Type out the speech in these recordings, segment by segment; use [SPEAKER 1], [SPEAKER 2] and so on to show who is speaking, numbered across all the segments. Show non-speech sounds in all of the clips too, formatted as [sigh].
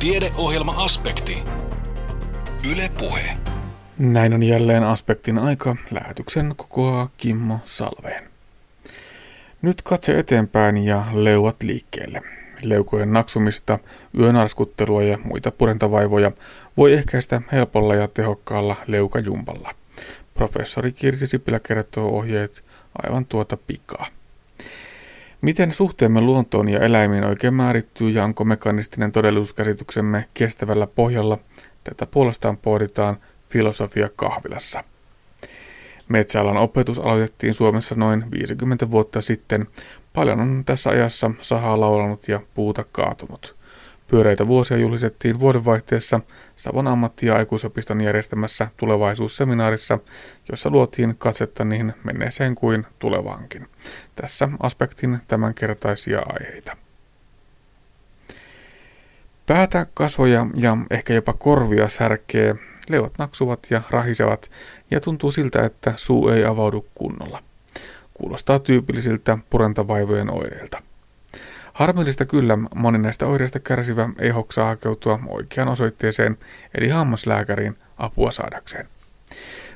[SPEAKER 1] Tiedeohjelma-aspekti. Yle Puhe.
[SPEAKER 2] Näin on jälleen aspektin aika. Lähetyksen kokoaa Kimmo Salveen. Nyt katse eteenpäin ja leuat liikkeelle. Leukojen naksumista, yönarskuttelua ja muita purentavaivoja voi ehkäistä helpolla ja tehokkaalla leukajumpalla. Professori Kirsi Sipilä kertoo ohjeet aivan tuota pikaa. Miten suhteemme luontoon ja eläimiin oikein määrittyy ja onko mekanistinen todellisuuskäsityksemme kestävällä pohjalla? Tätä puolestaan pohditaan filosofia kahvilassa. Metsäalan opetus aloitettiin Suomessa noin 50 vuotta sitten. Paljon on tässä ajassa sahaa laulanut ja puuta kaatunut. Pyöreitä vuosia juhlistettiin vuodenvaihteessa Savon ammatti- ja aikuisopiston järjestämässä tulevaisuusseminaarissa, jossa luotiin katsetta niin menneeseen kuin tulevaankin. Tässä aspektin tämänkertaisia aiheita. Päätä, kasvoja ja ehkä jopa korvia särkee, leuat naksuvat ja rahisevat ja tuntuu siltä, että suu ei avaudu kunnolla. Kuulostaa tyypillisiltä purentavaivojen oireilta. Harmillista kyllä, moni näistä oireista kärsivä ei hoksaa hakeutua oikeaan osoitteeseen, eli hammaslääkäriin, apua saadakseen.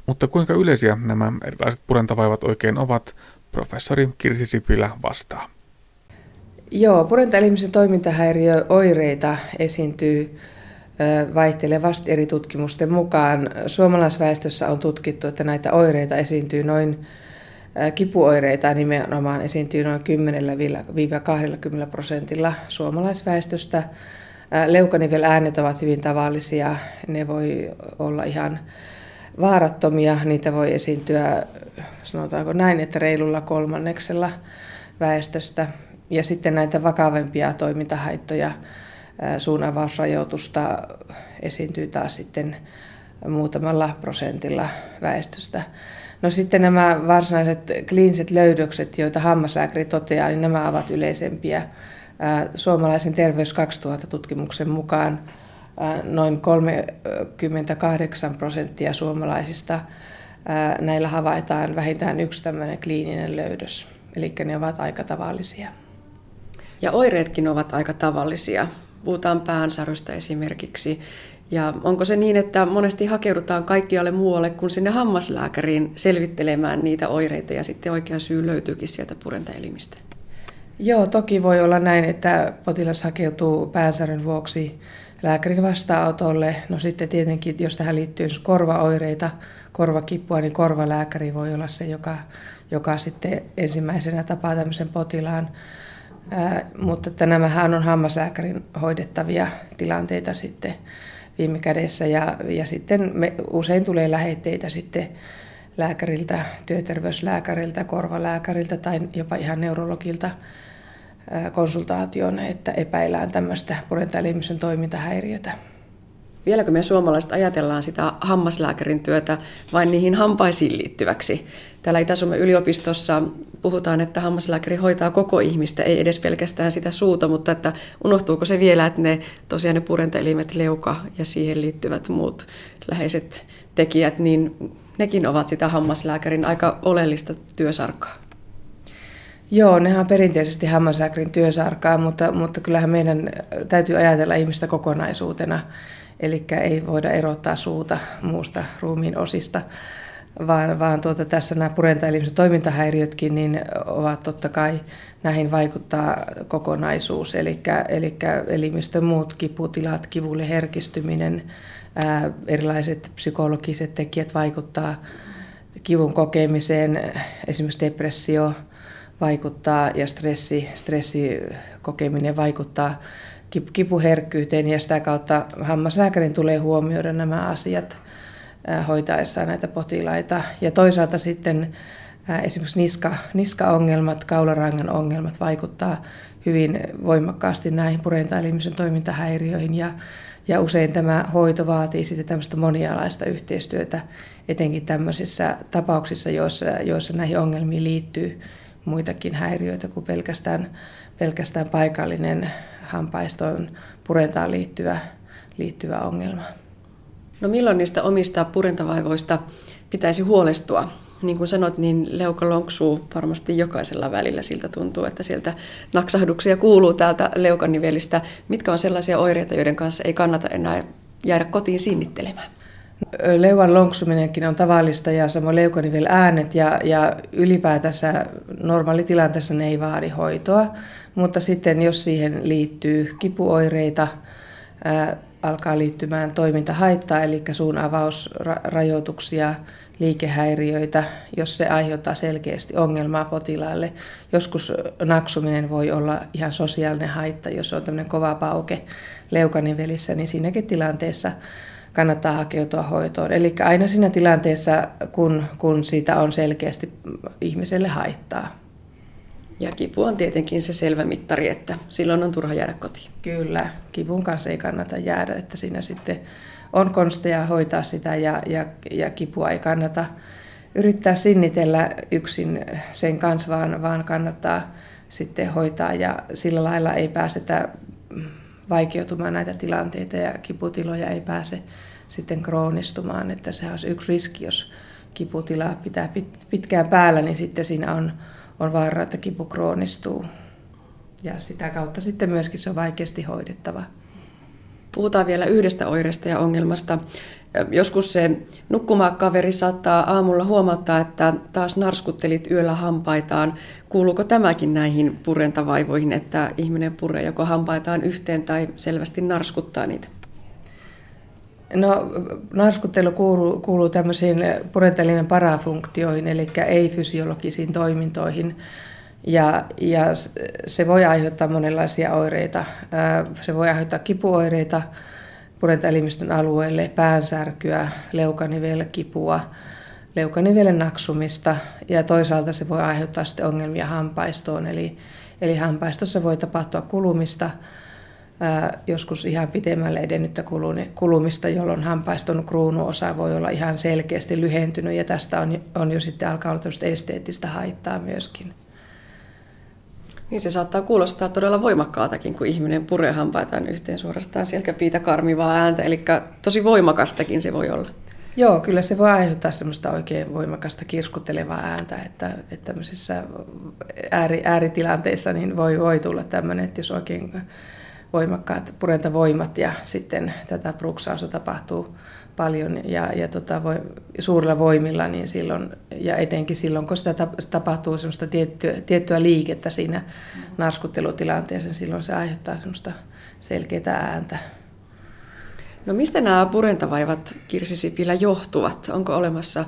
[SPEAKER 2] Mutta kuinka yleisiä nämä erilaiset purentavaivat oikein ovat, professori Kirsi Sipilä vastaa.
[SPEAKER 3] Joo, purentaelimisen toimintahäiriöoireita esiintyy vaihtelevasti eri tutkimusten mukaan. Suomalaisväestössä on tutkittu, että näitä oireita esiintyy noin Kipuoireita nimenomaan esiintyy noin 10-20 prosentilla suomalaisväestöstä. Leukaniveläänet ovat hyvin tavallisia. Ne voi olla ihan vaarattomia. Niitä voi esiintyä, sanotaanko näin, että reilulla kolmanneksella väestöstä. Ja sitten näitä vakavempia toimintahaittoja, suunavausrajoitusta esiintyy taas sitten muutamalla prosentilla väestöstä. No sitten nämä varsinaiset kliiniset löydökset, joita hammaslääkäri toteaa, niin nämä ovat yleisempiä. Suomalaisen Terveys 2000-tutkimuksen mukaan noin 38 prosenttia suomalaisista näillä havaitaan vähintään yksi tämmöinen kliininen löydös. Eli ne ovat aika tavallisia.
[SPEAKER 4] Ja oireetkin ovat aika tavallisia. Puhutaan päänsärystä esimerkiksi ja onko se niin, että monesti hakeudutaan kaikkialle muualle kuin sinne hammaslääkäriin selvittelemään niitä oireita ja sitten oikea syy löytyykin sieltä purentaelimistä?
[SPEAKER 3] Joo, toki voi olla näin, että potilas hakeutuu päänsäryn vuoksi lääkärin vastaanotolle. No sitten tietenkin, jos tähän liittyy korvaoireita, korvakipua, niin korvalääkäri voi olla se, joka, joka sitten ensimmäisenä tapaa tämmöisen potilaan. Ää, mutta että nämähän on hammaslääkärin hoidettavia tilanteita sitten viime kädessä. Ja, ja sitten me, usein tulee lähetteitä sitten lääkäriltä, työterveyslääkäriltä, korvalääkäriltä tai jopa ihan neurologilta konsultaation, että epäillään tämmöistä purentaelimisen toimintahäiriötä.
[SPEAKER 4] Vieläkö me suomalaiset ajatellaan sitä hammaslääkärin työtä vain niihin hampaisiin liittyväksi? Täällä Itä-Suomen yliopistossa puhutaan, että hammaslääkäri hoitaa koko ihmistä, ei edes pelkästään sitä suuta, mutta että unohtuuko se vielä, että ne tosiaan ne purentaelimet, leuka ja siihen liittyvät muut läheiset tekijät, niin nekin ovat sitä hammaslääkärin aika oleellista työsarkaa.
[SPEAKER 3] Joo, nehän on perinteisesti hammaslääkärin työsarkaa, mutta, mutta kyllähän meidän täytyy ajatella ihmistä kokonaisuutena. Eli ei voida erottaa suuta muusta ruumiin osista, vaan, vaan tuota, tässä nämä purentaelimisen toimintahäiriötkin niin ovat totta kai, näihin vaikuttaa kokonaisuus, eli, eli elimistön muut kiputilat, kivulle herkistyminen, ää, erilaiset psykologiset tekijät vaikuttaa kivun kokemiseen, esimerkiksi depressio vaikuttaa ja stressi, stressikokeminen vaikuttaa kipuherkkyyteen ja sitä kautta hammaslääkärin tulee huomioida nämä asiat hoitaessaan näitä potilaita. Ja toisaalta sitten esimerkiksi niska, niskaongelmat, kaularangan ongelmat vaikuttaa hyvin voimakkaasti näihin purentaelimisen toimintahäiriöihin ja, ja usein tämä hoito vaatii sitten tämmöistä monialaista yhteistyötä, etenkin tämmöisissä tapauksissa, joissa, joissa näihin ongelmiin liittyy muitakin häiriöitä kuin pelkästään, pelkästään paikallinen hampaiston purentaan liittyvä, liittyvä ongelma.
[SPEAKER 4] No milloin niistä omista purentavaivoista pitäisi huolestua? niin kuin sanot, niin leuka lonksuu varmasti jokaisella välillä. Siltä tuntuu, että sieltä naksahduksia kuuluu täältä leukanivelistä. Mitkä on sellaisia oireita, joiden kanssa ei kannata enää jäädä kotiin sinnittelemään?
[SPEAKER 3] Leuan lonksuminenkin on tavallista ja samoin leukanivel äänet ja, ja ylipäätänsä normaalitilanteessa ne ei vaadi hoitoa, mutta sitten jos siihen liittyy kipuoireita, ää, alkaa liittymään toimintahaittaa, eli suun avausrajoituksia, liikehäiriöitä, jos se aiheuttaa selkeästi ongelmaa potilaalle. Joskus naksuminen voi olla ihan sosiaalinen haitta, jos on tämmöinen kova pauke leukanivelissä, niin siinäkin tilanteessa kannattaa hakeutua hoitoon. Eli aina siinä tilanteessa, kun, kun siitä on selkeästi ihmiselle haittaa.
[SPEAKER 4] Ja kipu on tietenkin se selvä mittari, että silloin on turha jäädä kotiin.
[SPEAKER 3] Kyllä, kivun kanssa ei kannata jäädä, että siinä sitten on konsteja hoitaa sitä ja, ja, ja kipua ei kannata yrittää sinnitellä yksin sen kanssa, vaan, vaan kannattaa sitten hoitaa ja sillä lailla ei pääsetä vaikeutumaan näitä tilanteita ja kiputiloja ei pääse sitten kroonistumaan, että se on yksi riski, jos kiputila pitää pitkään päällä, niin sitten siinä on, on vaara, että kipu kroonistuu. Ja sitä kautta sitten myöskin se on vaikeasti hoidettava.
[SPEAKER 4] Puhutaan vielä yhdestä oireesta ja ongelmasta. Joskus se nukkumakaveri saattaa aamulla huomauttaa, että taas narskuttelit yöllä hampaitaan. Kuuluuko tämäkin näihin purentavaivoihin, että ihminen puree joko hampaitaan yhteen tai selvästi narskuttaa niitä?
[SPEAKER 3] No, narskuttelu kuuluu, kuuluu tämmöisiin purentelimen parafunktioihin, eli ei-fysiologisiin toimintoihin. Ja, ja se voi aiheuttaa monenlaisia oireita. Se voi aiheuttaa kipuoireita purentaelimistön alueelle, päänsärkyä, leukanivelle-kipua, leukanivelen naksumista ja toisaalta se voi aiheuttaa sitten ongelmia hampaistoon. Eli, eli hampaistossa voi tapahtua kulumista, joskus ihan pitemmälle edennyttä kulumista, jolloin hampaiston kruunuosa voi olla ihan selkeästi lyhentynyt ja tästä on, on jo sitten alkaa olla esteettistä haittaa myöskin.
[SPEAKER 4] Niin se saattaa kuulostaa todella voimakkaaltakin, kun ihminen puree hampaitaan yhteen suorastaan selkäpiitä karmivaa ääntä, eli tosi voimakastakin se voi olla.
[SPEAKER 3] Joo, kyllä se voi aiheuttaa semmoista oikein voimakasta kirskuttelevaa ääntä, että, että tämmöisissä ääri, ääritilanteissa niin voi, voi tulla tämmöinen, että jos oikein voimakkaat purentavoimat ja sitten tätä bruksausta tapahtuu paljon ja, ja tota, voi, suurilla voimilla, niin silloin, ja etenkin silloin, kun sitä tapahtuu semmoista tiettyä, tiettyä liikettä siinä narskuttelutilanteessa, niin silloin se aiheuttaa semmoista selkeää ääntä.
[SPEAKER 4] No mistä nämä purentavaivat Kirsi Sipilä johtuvat? Onko olemassa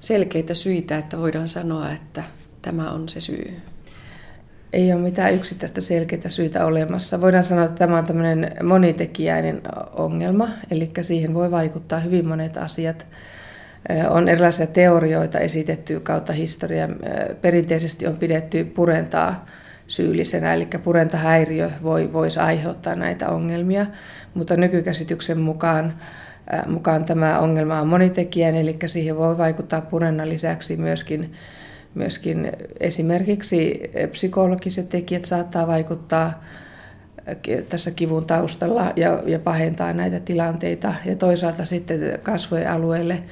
[SPEAKER 4] selkeitä syitä, että voidaan sanoa, että tämä on se syy?
[SPEAKER 3] Ei ole mitään yksittäistä selkeää syytä olemassa. Voidaan sanoa, että tämä on tämmöinen monitekijäinen ongelma, eli siihen voi vaikuttaa hyvin monet asiat. On erilaisia teorioita esitetty kautta historia. Perinteisesti on pidetty purentaa syyllisenä, eli purentahäiriö voi, voisi aiheuttaa näitä ongelmia, mutta nykykäsityksen mukaan, mukaan tämä ongelma on monitekijäinen, eli siihen voi vaikuttaa purennan lisäksi myöskin Myöskin esimerkiksi psykologiset tekijät saattaa vaikuttaa tässä kivun taustalla ja, ja pahentaa näitä tilanteita. Ja toisaalta sitten kasvojen alueelle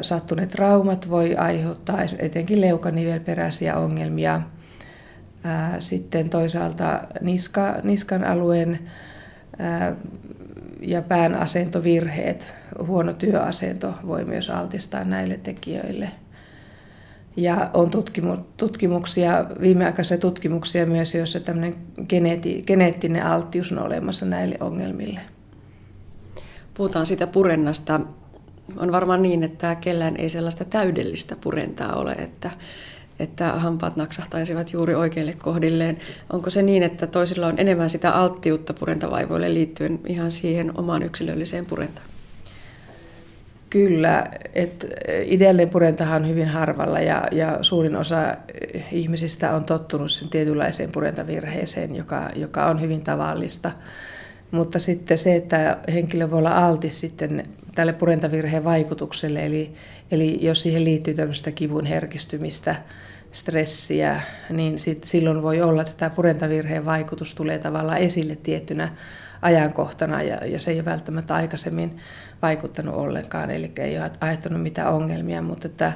[SPEAKER 3] sattuneet traumat voi aiheuttaa etenkin leukanivelperäisiä ongelmia. Sitten toisaalta niska, niskan alueen ja pään asentovirheet, huono työasento voi myös altistaa näille tekijöille. Ja on tutkimu, tutkimuksia, viimeaikaisia tutkimuksia myös, joissa tämmöinen geneeti, geneettinen alttius on olemassa näille ongelmille.
[SPEAKER 4] Puhutaan siitä purennasta. On varmaan niin, että kellään ei sellaista täydellistä purentaa ole, että, että hampaat naksahtaisivat juuri oikeille kohdilleen. Onko se niin, että toisilla on enemmän sitä alttiutta purentavaivoille liittyen ihan siihen omaan yksilölliseen purentaan?
[SPEAKER 3] Kyllä, että ideaalinen purentahan on hyvin harvalla ja, ja suurin osa ihmisistä on tottunut sen tietynlaiseen purentavirheeseen, joka, joka on hyvin tavallista. Mutta sitten se, että henkilö voi olla altis sitten tälle purentavirheen vaikutukselle, eli, eli jos siihen liittyy tämmöistä kivun herkistymistä, stressiä, niin sit, silloin voi olla, että tämä purentavirheen vaikutus tulee tavallaan esille tiettynä ajankohtana ja, ja se ei ole välttämättä aikaisemmin vaikuttanut ollenkaan, eli ei ole aiheuttanut mitään ongelmia, mutta että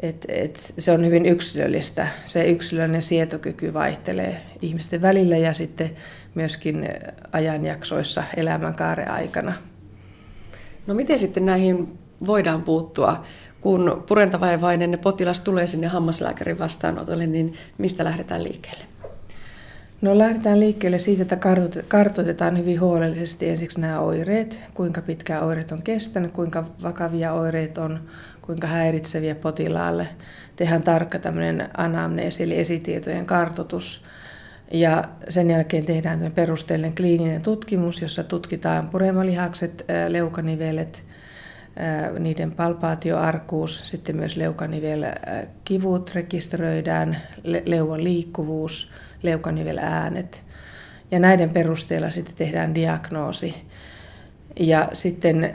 [SPEAKER 3] et, et se on hyvin yksilöllistä. Se yksilöllinen sietokyky vaihtelee ihmisten välillä ja sitten myöskin ajanjaksoissa elämänkaaren aikana.
[SPEAKER 4] No miten sitten näihin voidaan puuttua? Kun purentavaivainen potilas tulee sinne hammaslääkärin vastaanotolle, niin mistä lähdetään liikkeelle?
[SPEAKER 3] No lähdetään liikkeelle siitä, että kartoitetaan hyvin huolellisesti ensiksi nämä oireet, kuinka pitkään oireet on kestänyt, kuinka vakavia oireet on, kuinka häiritseviä potilaalle. Tehdään tarkka tämmöinen anamneesi eli esitietojen kartoitus. Ja sen jälkeen tehdään perusteellinen kliininen tutkimus, jossa tutkitaan puremalihakset, leukanivelet, niiden palpaatioarkuus, sitten myös leukanivel kivut rekisteröidään, leuan liikkuvuus, leukanivel äänet. Ja näiden perusteella sitten tehdään diagnoosi. Ja sitten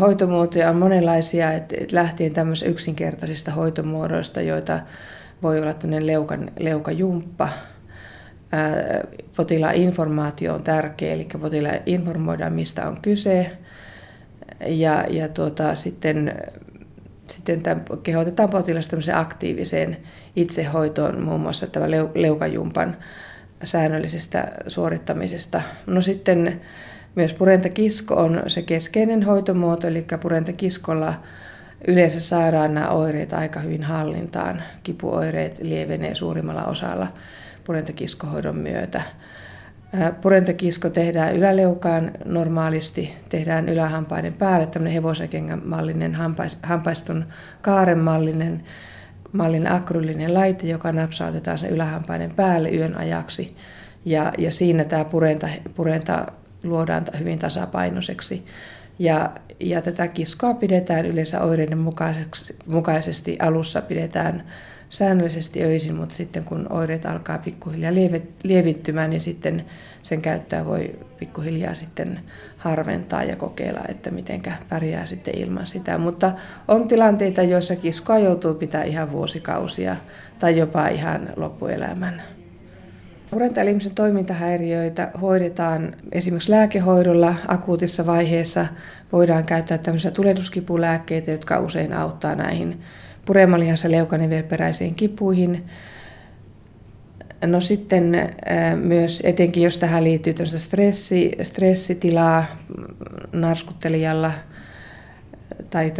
[SPEAKER 3] hoitomuotoja on monenlaisia, että lähtien tämmöisistä yksinkertaisista hoitomuodoista, joita voi olla tämmöinen leukan, leukajumppa, potilaan informaatio on tärkeä, eli potilaan informoidaan, mistä on kyse. Ja, ja tuota, sitten, sitten tämän, kehotetaan potilasta aktiiviseen itsehoitoon, muun muassa tämän leukajumpan säännöllisestä suorittamisesta. No sitten myös purentakisko on se keskeinen hoitomuoto, eli purentakiskolla yleensä saadaan nämä oireet aika hyvin hallintaan. Kipuoireet lievenee suurimmalla osalla purentakiskohoidon myötä. Purentakisko tehdään yläleukaan normaalisti, tehdään ylähampaiden päälle tämmöinen hevosenkengän mallinen, hampaiston kaaren mallinen, mallinen akryllinen laite, joka napsautetaan sen ylähampaiden päälle yön ajaksi. Ja, ja siinä tämä purenta, purenta luodaan hyvin tasapainoiseksi. Ja, ja tätä kiskoa pidetään yleensä oireiden mukaisesti. Alussa pidetään säännöllisesti öisin, mutta sitten kun oireet alkaa pikkuhiljaa lievittymään, niin sitten sen käyttöä voi pikkuhiljaa sitten harventaa ja kokeilla, että miten pärjää sitten ilman sitä. Mutta on tilanteita, joissa kiskoa joutuu pitää ihan vuosikausia tai jopa ihan loppuelämän. Urentaelimisen toimintahäiriöitä hoidetaan esimerkiksi lääkehoidolla akuutissa vaiheessa. Voidaan käyttää tämmöisiä tulehduskipulääkkeitä, jotka usein auttaa näihin puremalihassa leukanivelperäisiin kipuihin. No sitten äh, myös etenkin, jos tähän liittyy stressi, stressitilaa narskuttelijalla tai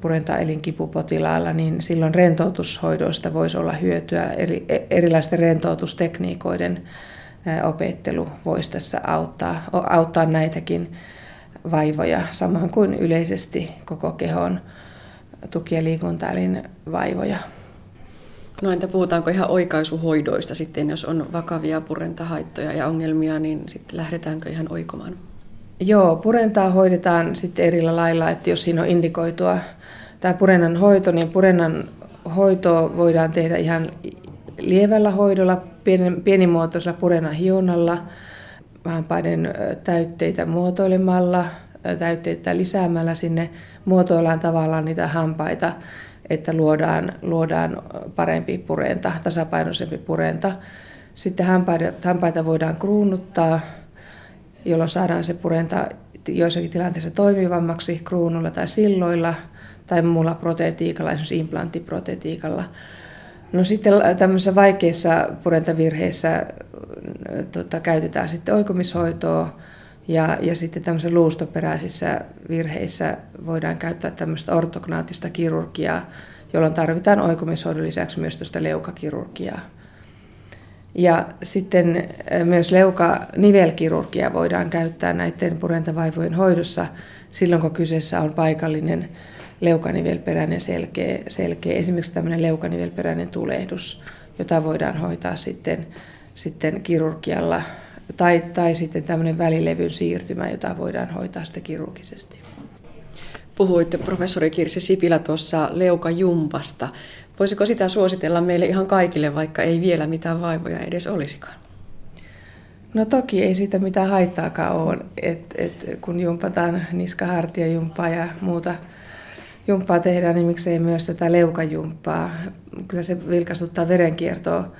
[SPEAKER 3] purenta-elinkipupotilaalla, niin silloin rentoutushoidoista voisi olla hyötyä. Eri, erilaisten rentoutustekniikoiden äh, opettelu voisi tässä auttaa, auttaa näitäkin vaivoja, samoin kuin yleisesti koko kehon tuki- ja liikuntaelin vaivoja.
[SPEAKER 4] No entä puhutaanko ihan oikaisuhoidoista sitten, jos on vakavia purentahaittoja ja ongelmia, niin sitten lähdetäänkö ihan oikomaan?
[SPEAKER 3] Joo, purentaa hoidetaan sitten eri lailla, että jos siinä on indikoitua tämä purennan hoito, niin purennan hoito voidaan tehdä ihan lievällä hoidolla, pienimuotoisella purennan hionnalla, paiden täytteitä muotoilemalla, täytteitä lisäämällä sinne muotoillaan tavallaan niitä hampaita, että luodaan, luodaan parempi purenta, tasapainoisempi purenta. Sitten hampaita, hampaita voidaan kruunuttaa, jolloin saadaan se purenta joissakin tilanteissa toimivammaksi kruunulla tai silloilla tai muulla protetiikalla, esimerkiksi implanttiprotetiikalla. No sitten tämmöisissä vaikeissa purentavirheissä tota, käytetään sitten oikomishoitoa, ja, ja sitten tämmöisissä luustoperäisissä virheissä voidaan käyttää tämmöistä ortognaattista kirurgiaa, jolloin tarvitaan oikomishoidon lisäksi myös tästä leukakirurgiaa. Ja sitten myös leukanivelkirurgia voidaan käyttää näiden purentavaivojen hoidossa silloin, kun kyseessä on paikallinen leukanivelperäinen selkeä, selkeä esimerkiksi tämmöinen leukanivelperäinen tulehdus, jota voidaan hoitaa sitten, sitten kirurgialla tai, tai sitten tämmöinen välilevyn siirtymä, jota voidaan hoitaa sitten kirurgisesti.
[SPEAKER 4] Puhuitte professori Kirsi Sipilä tuossa leukajumpasta. Voisiko sitä suositella meille ihan kaikille, vaikka ei vielä mitään vaivoja edes olisikaan?
[SPEAKER 3] No toki ei siitä mitään haittaakaan ole, et, et, kun jumpataan niskahartiajumppaa ja muuta jumppaa tehdään, niin miksei myös tätä leukajumppaa. Kyllä se vilkastuttaa verenkiertoa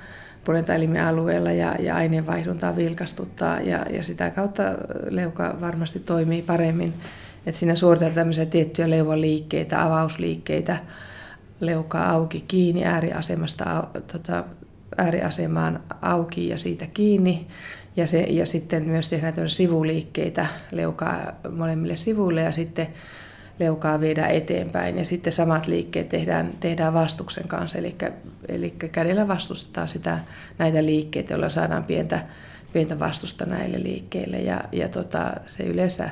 [SPEAKER 3] purentaelimen alueella ja, ja aineenvaihduntaa vilkastuttaa ja, ja sitä kautta leuka varmasti toimii paremmin. Et siinä suoritetaan tämmöisiä tiettyjä liikkeitä, avausliikkeitä leukaa auki kiinni ääriasemasta tota, ääriasemaan auki ja siitä kiinni. Ja, se, ja sitten myös tehdään sivuliikkeitä leukaa molemmille sivuille ja sitten leukaa viedään eteenpäin. Ja sitten samat liikkeet tehdään, tehdään vastuksen kanssa, eli, eli kädellä vastustetaan sitä, näitä liikkeitä, joilla saadaan pientä, pientä vastusta näille liikkeille. Ja, ja tota, se yleensä,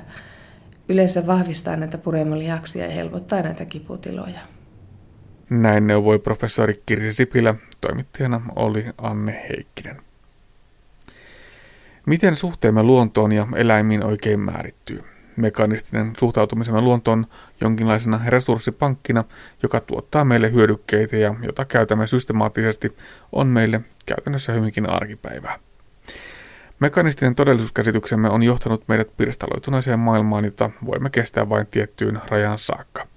[SPEAKER 3] yleensä vahvistaa näitä puremoliaksia ja helpottaa näitä kiputiloja.
[SPEAKER 2] Näin neuvoi professori Kirsi Sipilä, toimittajana oli Anne Heikkinen. Miten suhteemme luontoon ja eläimiin oikein määrittyy? Mekanistinen suhtautumisemme luontoon jonkinlaisena resurssipankkina, joka tuottaa meille hyödykkeitä ja jota käytämme systemaattisesti, on meille käytännössä hyvinkin arkipäivää. Mekanistinen todellisuuskäsityksemme on johtanut meidät pirstaloituneeseen maailmaan, jota voimme kestää vain tiettyyn rajaan saakka.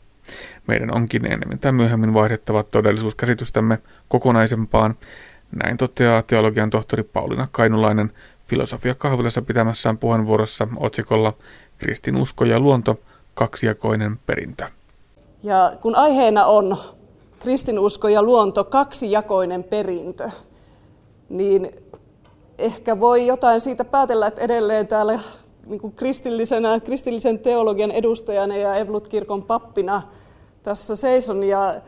[SPEAKER 2] Meidän onkin enemmän tai myöhemmin vaihdettava todellisuuskäsitystämme kokonaisempaan, näin toteaa teologian tohtori Pauliina Kainulainen filosofia kahvilassa pitämässään puheenvuorossa otsikolla Kristinusko ja luonto, kaksijakoinen perintö.
[SPEAKER 5] Ja kun aiheena on kristinusko ja luonto, kaksijakoinen perintö, niin ehkä voi jotain siitä päätellä, että edelleen täällä niin kuin kristillisenä, kristillisen teologian edustajana ja Evlut-kirkon pappina tässä seison ja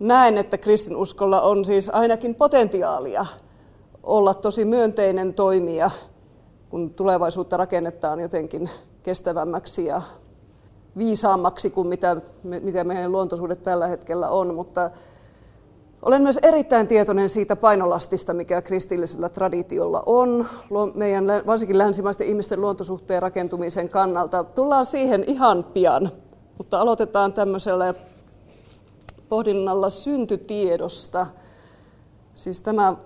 [SPEAKER 5] näen, että kristinuskolla on siis ainakin potentiaalia olla tosi myönteinen toimija, kun tulevaisuutta rakennetaan jotenkin kestävämmäksi ja viisaammaksi kuin mitä, mitä meidän luontosuudet tällä hetkellä on, mutta olen myös erittäin tietoinen siitä painolastista, mikä kristillisellä traditiolla on, meidän varsinkin länsimaisten ihmisten luontosuhteen rakentumisen kannalta. Tullaan siihen ihan pian, mutta aloitetaan tämmöisellä pohdinnalla syntytiedosta. Siis tämä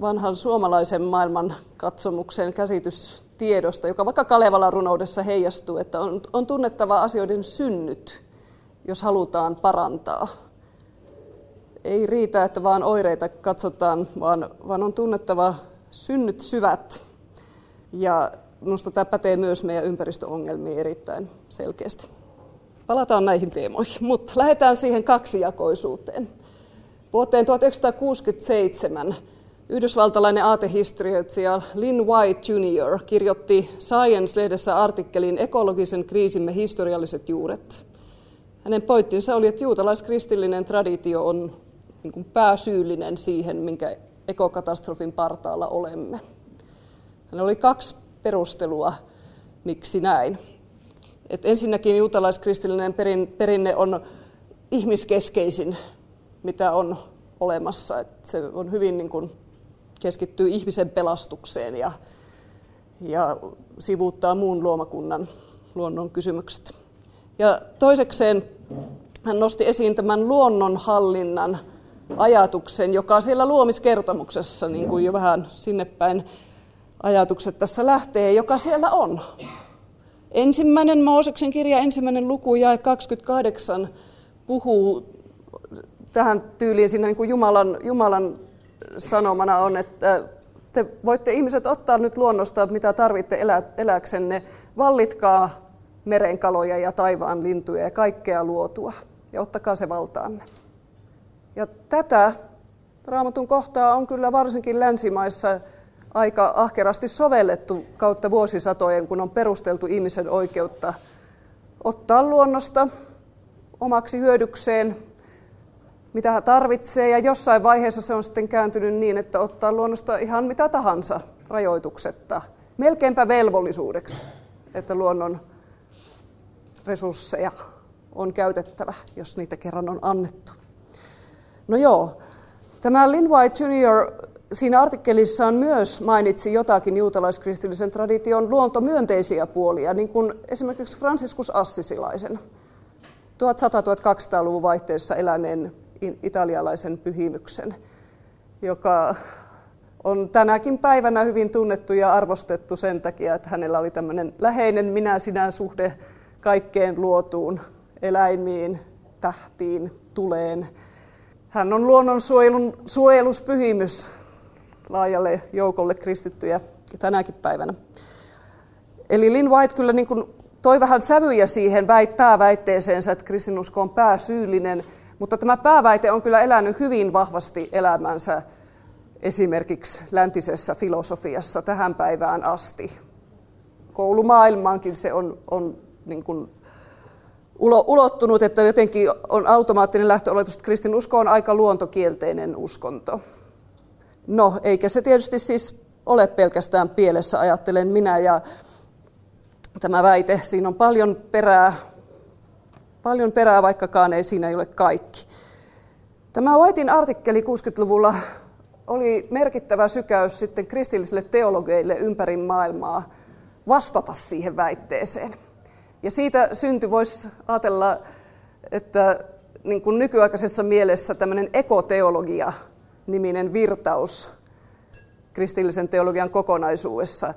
[SPEAKER 5] vanhan suomalaisen maailman katsomuksen käsitys tiedosta, joka vaikka Kalevalan runoudessa heijastuu, että on, on tunnettava asioiden synnyt, jos halutaan parantaa. Ei riitä, että vaan oireita katsotaan, vaan, vaan on tunnettava synnyt syvät. Ja minusta tämä pätee myös meidän ympäristöongelmiin erittäin selkeästi. Palataan näihin teemoihin, mutta lähdetään siihen kaksijakoisuuteen. Vuoteen 1967 Yhdysvaltalainen aatehistorioitsija Lynn White Jr. kirjoitti Science-lehdessä artikkelin Ekologisen kriisimme historialliset juuret. Hänen pointtinsa oli, että juutalaiskristillinen traditio on niin kuin pääsyyllinen siihen, minkä ekokatastrofin partaalla olemme. Hänellä oli kaksi perustelua, miksi näin. Et ensinnäkin juutalaiskristillinen perinne on ihmiskeskeisin, mitä on olemassa. Et se on hyvin niin kuin keskittyy ihmisen pelastukseen ja, ja sivuuttaa muun luomakunnan luonnon kysymykset. Ja toisekseen hän nosti esiin tämän luonnonhallinnan ajatuksen, joka siellä luomiskertomuksessa, niin kuin jo vähän sinne päin ajatukset tässä lähtee, joka siellä on. Ensimmäinen Mooseksen kirja, ensimmäinen luku, ja 28, puhuu tähän tyyliin siinä niin kuin Jumalan, Jumalan sanomana on, että te voitte ihmiset ottaa nyt luonnosta, mitä tarvitte elä, eläksenne. Vallitkaa merenkaloja ja taivaan lintuja ja kaikkea luotua ja ottakaa se valtaanne. Ja tätä raamatun kohtaa on kyllä varsinkin länsimaissa aika ahkerasti sovellettu kautta vuosisatojen, kun on perusteltu ihmisen oikeutta ottaa luonnosta omaksi hyödykseen mitä hän tarvitsee, ja jossain vaiheessa se on sitten kääntynyt niin, että ottaa luonnosta ihan mitä tahansa rajoituksetta, melkeinpä velvollisuudeksi, että luonnon resursseja on käytettävä, jos niitä kerran on annettu. No joo, tämä Lin White Jr. siinä artikkelissaan myös mainitsi jotakin juutalaiskristillisen tradition luontomyönteisiä puolia, niin kuin esimerkiksi Franciscus Assisilaisen 1100-1200-luvun vaihteessa eläneen italialaisen pyhimyksen, joka on tänäkin päivänä hyvin tunnettu ja arvostettu sen takia, että hänellä oli tämmöinen läheinen minä-sinä suhde kaikkeen luotuun, eläimiin, tähtiin, tuleen. Hän on luonnonsuojelun suojeluspyhimys laajalle joukolle kristittyjä tänäkin päivänä. Eli Lynn White kyllä niin kuin toi vähän sävyjä siihen pääväitteeseensä, että kristinusko on pääsyyllinen, Mutta tämä pääväite on kyllä elänyt hyvin vahvasti elämänsä esimerkiksi läntisessä filosofiassa tähän päivään asti. Koulumaailmaankin se on, on niin kuin ulottunut, että jotenkin on automaattinen lähtöoletus, että kristinusko on aika luontokielteinen uskonto. No, eikä se tietysti siis ole pelkästään pielessä, ajattelen minä, ja tämä väite, siinä on paljon perää, paljon perää, vaikkakaan ei siinä ei ole kaikki. Tämä Whitein artikkeli 60-luvulla oli merkittävä sykäys sitten kristillisille teologeille ympäri maailmaa vastata siihen väitteeseen. Ja siitä synty voisi ajatella, että niin kuin nykyaikaisessa mielessä tämmöinen ekoteologia-niminen virtaus kristillisen teologian kokonaisuudessa.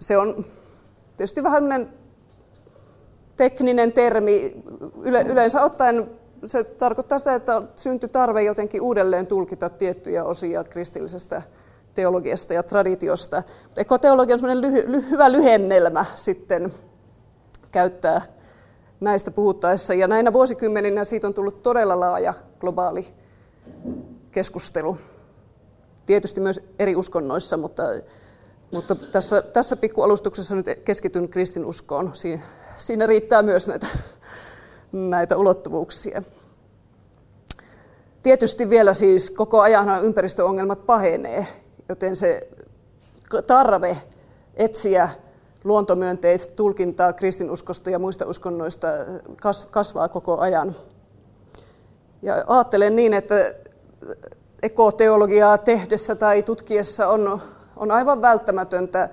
[SPEAKER 5] Se on tietysti vähän tekninen termi. Yle, yleensä ottaen se tarkoittaa sitä, että syntyi tarve jotenkin uudelleen tulkita tiettyjä osia kristillisestä teologiasta ja traditiosta. Ekoteologia on semmoinen lyhy, ly, hyvä lyhennelmä sitten käyttää näistä puhuttaessa. Ja näinä vuosikymmeninä siitä on tullut todella laaja globaali keskustelu. Tietysti myös eri uskonnoissa, mutta, mutta tässä, tässä pikkualustuksessa nyt keskityn kristinuskoon. Siinä, riittää myös näitä, näitä ulottuvuuksia. Tietysti vielä siis koko ajan ympäristöongelmat pahenee, joten se tarve etsiä luontomyönteistä tulkintaa kristinuskosta ja muista uskonnoista kasvaa koko ajan. Ja ajattelen niin, että ekoteologiaa tehdessä tai tutkiessa on, on aivan välttämätöntä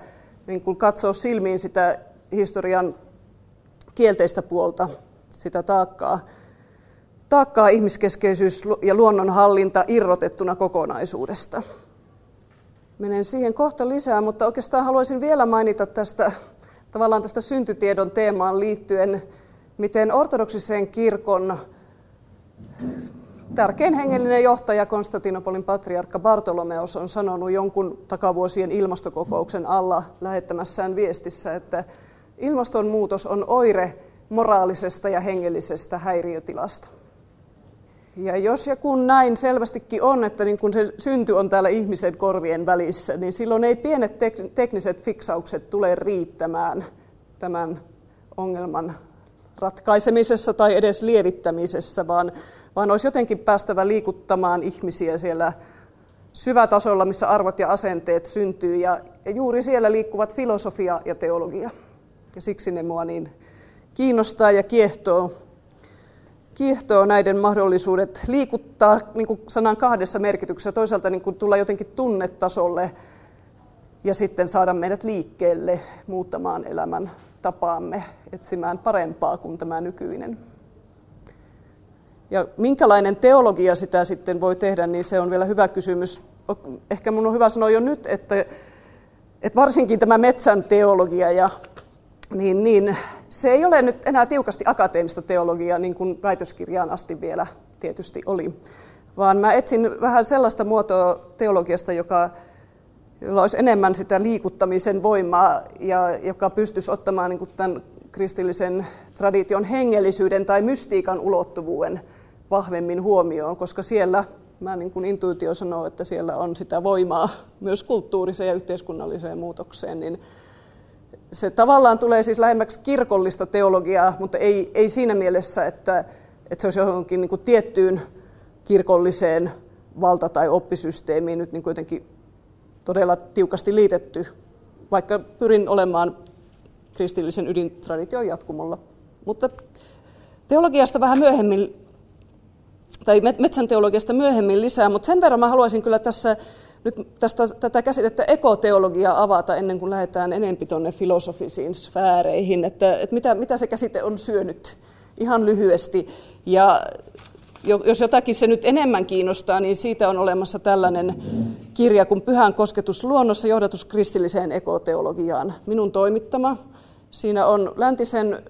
[SPEAKER 5] niin katsoa silmiin sitä historian kielteistä puolta, sitä taakkaa. Taakkaa ihmiskeskeisyys ja luonnonhallinta irrotettuna kokonaisuudesta. Menen siihen kohta lisää, mutta oikeastaan haluaisin vielä mainita tästä tavallaan tästä syntytiedon teemaan liittyen, miten ortodoksisen kirkon tärkein hengellinen johtaja Konstantinopolin patriarkka Bartolomeos on sanonut jonkun takavuosien ilmastokokouksen alla lähettämässään viestissä, että ilmastonmuutos on oire moraalisesta ja hengellisestä häiriötilasta. Ja jos ja kun näin selvästikin on, että niin kun se synty on täällä ihmisen korvien välissä, niin silloin ei pienet tekniset fiksaukset tule riittämään tämän ongelman ratkaisemisessa tai edes lievittämisessä, vaan, vaan olisi jotenkin päästävä liikuttamaan ihmisiä siellä syvätasolla, missä arvot ja asenteet syntyy, ja, ja juuri siellä liikkuvat filosofia ja teologia. Ja siksi ne mua niin kiinnostaa ja kiehtoo kiehtoo näiden mahdollisuudet liikuttaa niin kuin sanan kahdessa merkityksessä. Toisaalta niin kuin tulla jotenkin tunnetasolle ja sitten saada meidät liikkeelle muuttamaan elämän tapaamme, etsimään parempaa kuin tämä nykyinen. Ja minkälainen teologia sitä sitten voi tehdä, niin se on vielä hyvä kysymys. Ehkä minun on hyvä sanoa jo nyt, että, että varsinkin tämä metsän teologia ja niin, niin. Se ei ole nyt enää tiukasti akateemista teologiaa, niin kuin väitöskirjaan asti vielä tietysti oli, vaan mä etsin vähän sellaista muotoa teologiasta, joka, jolla olisi enemmän sitä liikuttamisen voimaa ja joka pystyisi ottamaan niin kuin tämän kristillisen tradition hengellisyyden tai mystiikan ulottuvuuden vahvemmin huomioon, koska siellä, mä niin kuin intuitio sanoo, että siellä on sitä voimaa myös kulttuuriseen ja yhteiskunnalliseen muutokseen, niin se tavallaan tulee siis lähemmäksi kirkollista teologiaa, mutta ei, ei siinä mielessä, että, että se olisi johonkin niin kuin tiettyyn kirkolliseen valta- tai oppisysteemiin nyt niin kuitenkin todella tiukasti liitetty, vaikka pyrin olemaan kristillisen ydintradition jatkumolla. Mutta teologiasta vähän myöhemmin, tai metsän teologiasta myöhemmin lisää, mutta sen verran mä haluaisin kyllä tässä nyt tästä, tätä käsitettä ekoteologiaa avata ennen kuin lähdetään enempi tuonne filosofisiin sfääreihin, että, että mitä, mitä se käsite on syönyt ihan lyhyesti. Ja jos jotakin se nyt enemmän kiinnostaa, niin siitä on olemassa tällainen kirja kuin Pyhän kosketus luonnossa, johdatus kristilliseen ekoteologiaan. Minun toimittama. Siinä on läntisen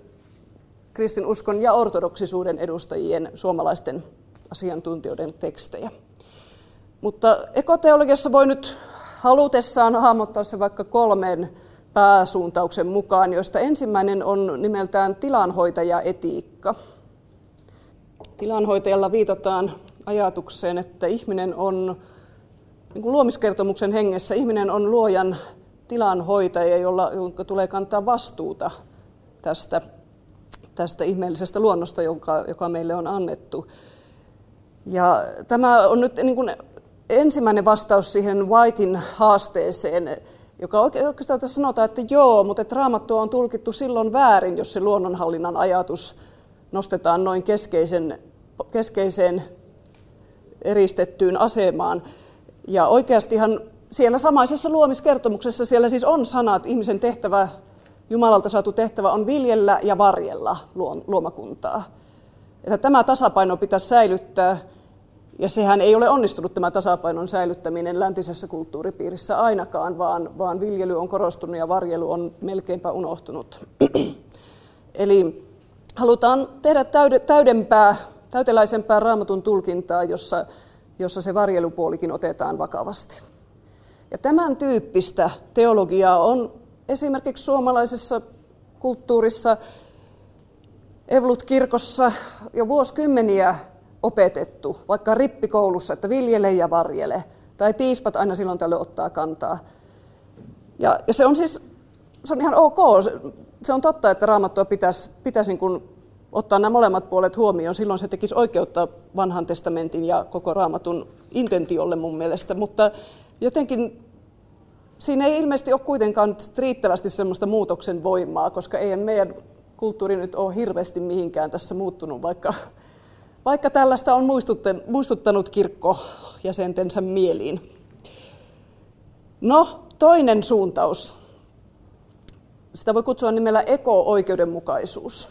[SPEAKER 5] kristinuskon ja ortodoksisuuden edustajien suomalaisten asiantuntijoiden tekstejä. Mutta ekoteologiassa voi nyt halutessaan hahmottaa se vaikka kolmen pääsuuntauksen mukaan, joista ensimmäinen on nimeltään tilanhoitajaetiikka. tilanhoitajalla viitataan ajatukseen, että ihminen on niin kuin luomiskertomuksen hengessä, ihminen on luojan tilanhoitaja, jolla, jonka tulee kantaa vastuuta tästä, tästä ihmeellisestä luonnosta, joka, joka meille on annettu. Ja tämä on nyt niin kuin ensimmäinen vastaus siihen Whitein haasteeseen, joka oikeastaan tässä sanotaan, että joo, mutta että raamattua on tulkittu silloin väärin, jos se luonnonhallinnan ajatus nostetaan noin keskeisen, keskeiseen eristettyyn asemaan. Ja oikeastihan siellä samaisessa luomiskertomuksessa siellä siis on sanat, ihmisen tehtävä, Jumalalta saatu tehtävä on viljellä ja varjella luomakuntaa. Että tämä tasapaino pitäisi säilyttää, ja sehän ei ole onnistunut tämä tasapainon säilyttäminen läntisessä kulttuuripiirissä ainakaan, vaan, vaan viljely on korostunut ja varjelu on melkeinpä unohtunut. [clears throat] Eli halutaan tehdä täydempää, täyteläisempää raamatun tulkintaa, jossa, jossa se varjelupuolikin otetaan vakavasti. Ja tämän tyyppistä teologiaa on esimerkiksi suomalaisessa kulttuurissa, Evlut-kirkossa jo vuosikymmeniä opetettu, vaikka rippikoulussa, että viljele ja varjele, tai piispat aina silloin tällöin ottaa kantaa. Ja, ja se on siis se on ihan ok. Se on totta, että raamattua pitäisi, pitäisi niin kuin ottaa nämä molemmat puolet huomioon. Silloin se tekisi oikeutta vanhan testamentin ja koko raamatun intentiolle mun mielestä, mutta jotenkin siinä ei ilmeisesti ole kuitenkaan riittävästi semmoista muutoksen voimaa, koska ei meidän kulttuuri nyt ole hirveästi mihinkään tässä muuttunut, vaikka, vaikka tällaista on muistuttanut kirkko jäsentensä mieliin. No, toinen suuntaus. Sitä voi kutsua nimellä eko-oikeudenmukaisuus.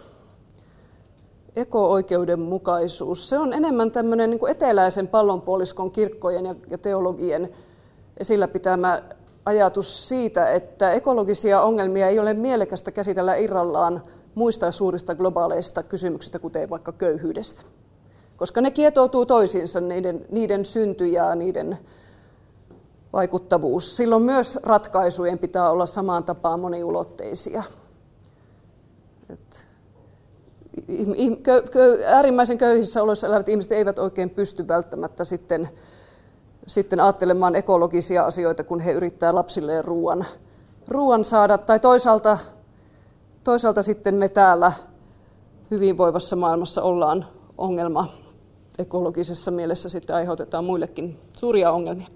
[SPEAKER 5] Eko-oikeudenmukaisuus. Se on enemmän tämmöinen niin eteläisen pallonpuoliskon kirkkojen ja teologien esillä pitämä ajatus siitä, että ekologisia ongelmia ei ole mielekästä käsitellä irrallaan muista suurista globaaleista kysymyksistä, kuten vaikka köyhyydestä. Koska ne kietoutuu toisiinsa, niiden, niiden synty ja niiden vaikuttavuus. Silloin myös ratkaisujen pitää olla samaan tapaan moniulotteisia. Et, äärimmäisen köyhissä oloissa elävät ihmiset eivät oikein pysty välttämättä sitten sitten ajattelemaan ekologisia asioita, kun he yrittävät lapsilleen ruoan, ruoan saada. Tai toisaalta, toisaalta sitten me täällä hyvinvoivassa maailmassa ollaan ongelma ekologisessa mielessä sitten aiheutetaan muillekin suuria ongelmia.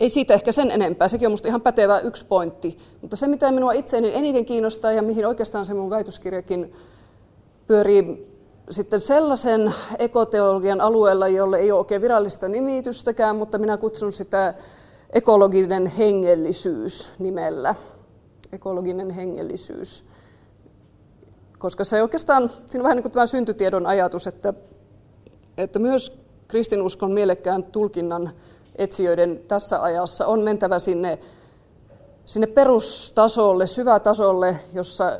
[SPEAKER 5] Ei siitä ehkä sen enempää, sekin on minusta ihan pätevä yksi pointti. Mutta se, mitä minua itseäni eniten kiinnostaa ja mihin oikeastaan se minun väitöskirjakin pyörii sitten sellaisen ekoteologian alueella, jolle ei ole oikein virallista nimitystäkään, mutta minä kutsun sitä ekologinen hengellisyys nimellä. Ekologinen hengellisyys. Koska se oikeastaan, siinä on vähän niin kuin tämä syntytiedon ajatus, että, että myös kristinuskon mielekkään tulkinnan etsijöiden tässä ajassa on mentävä sinne, sinne perustasolle, syvätasolle, jossa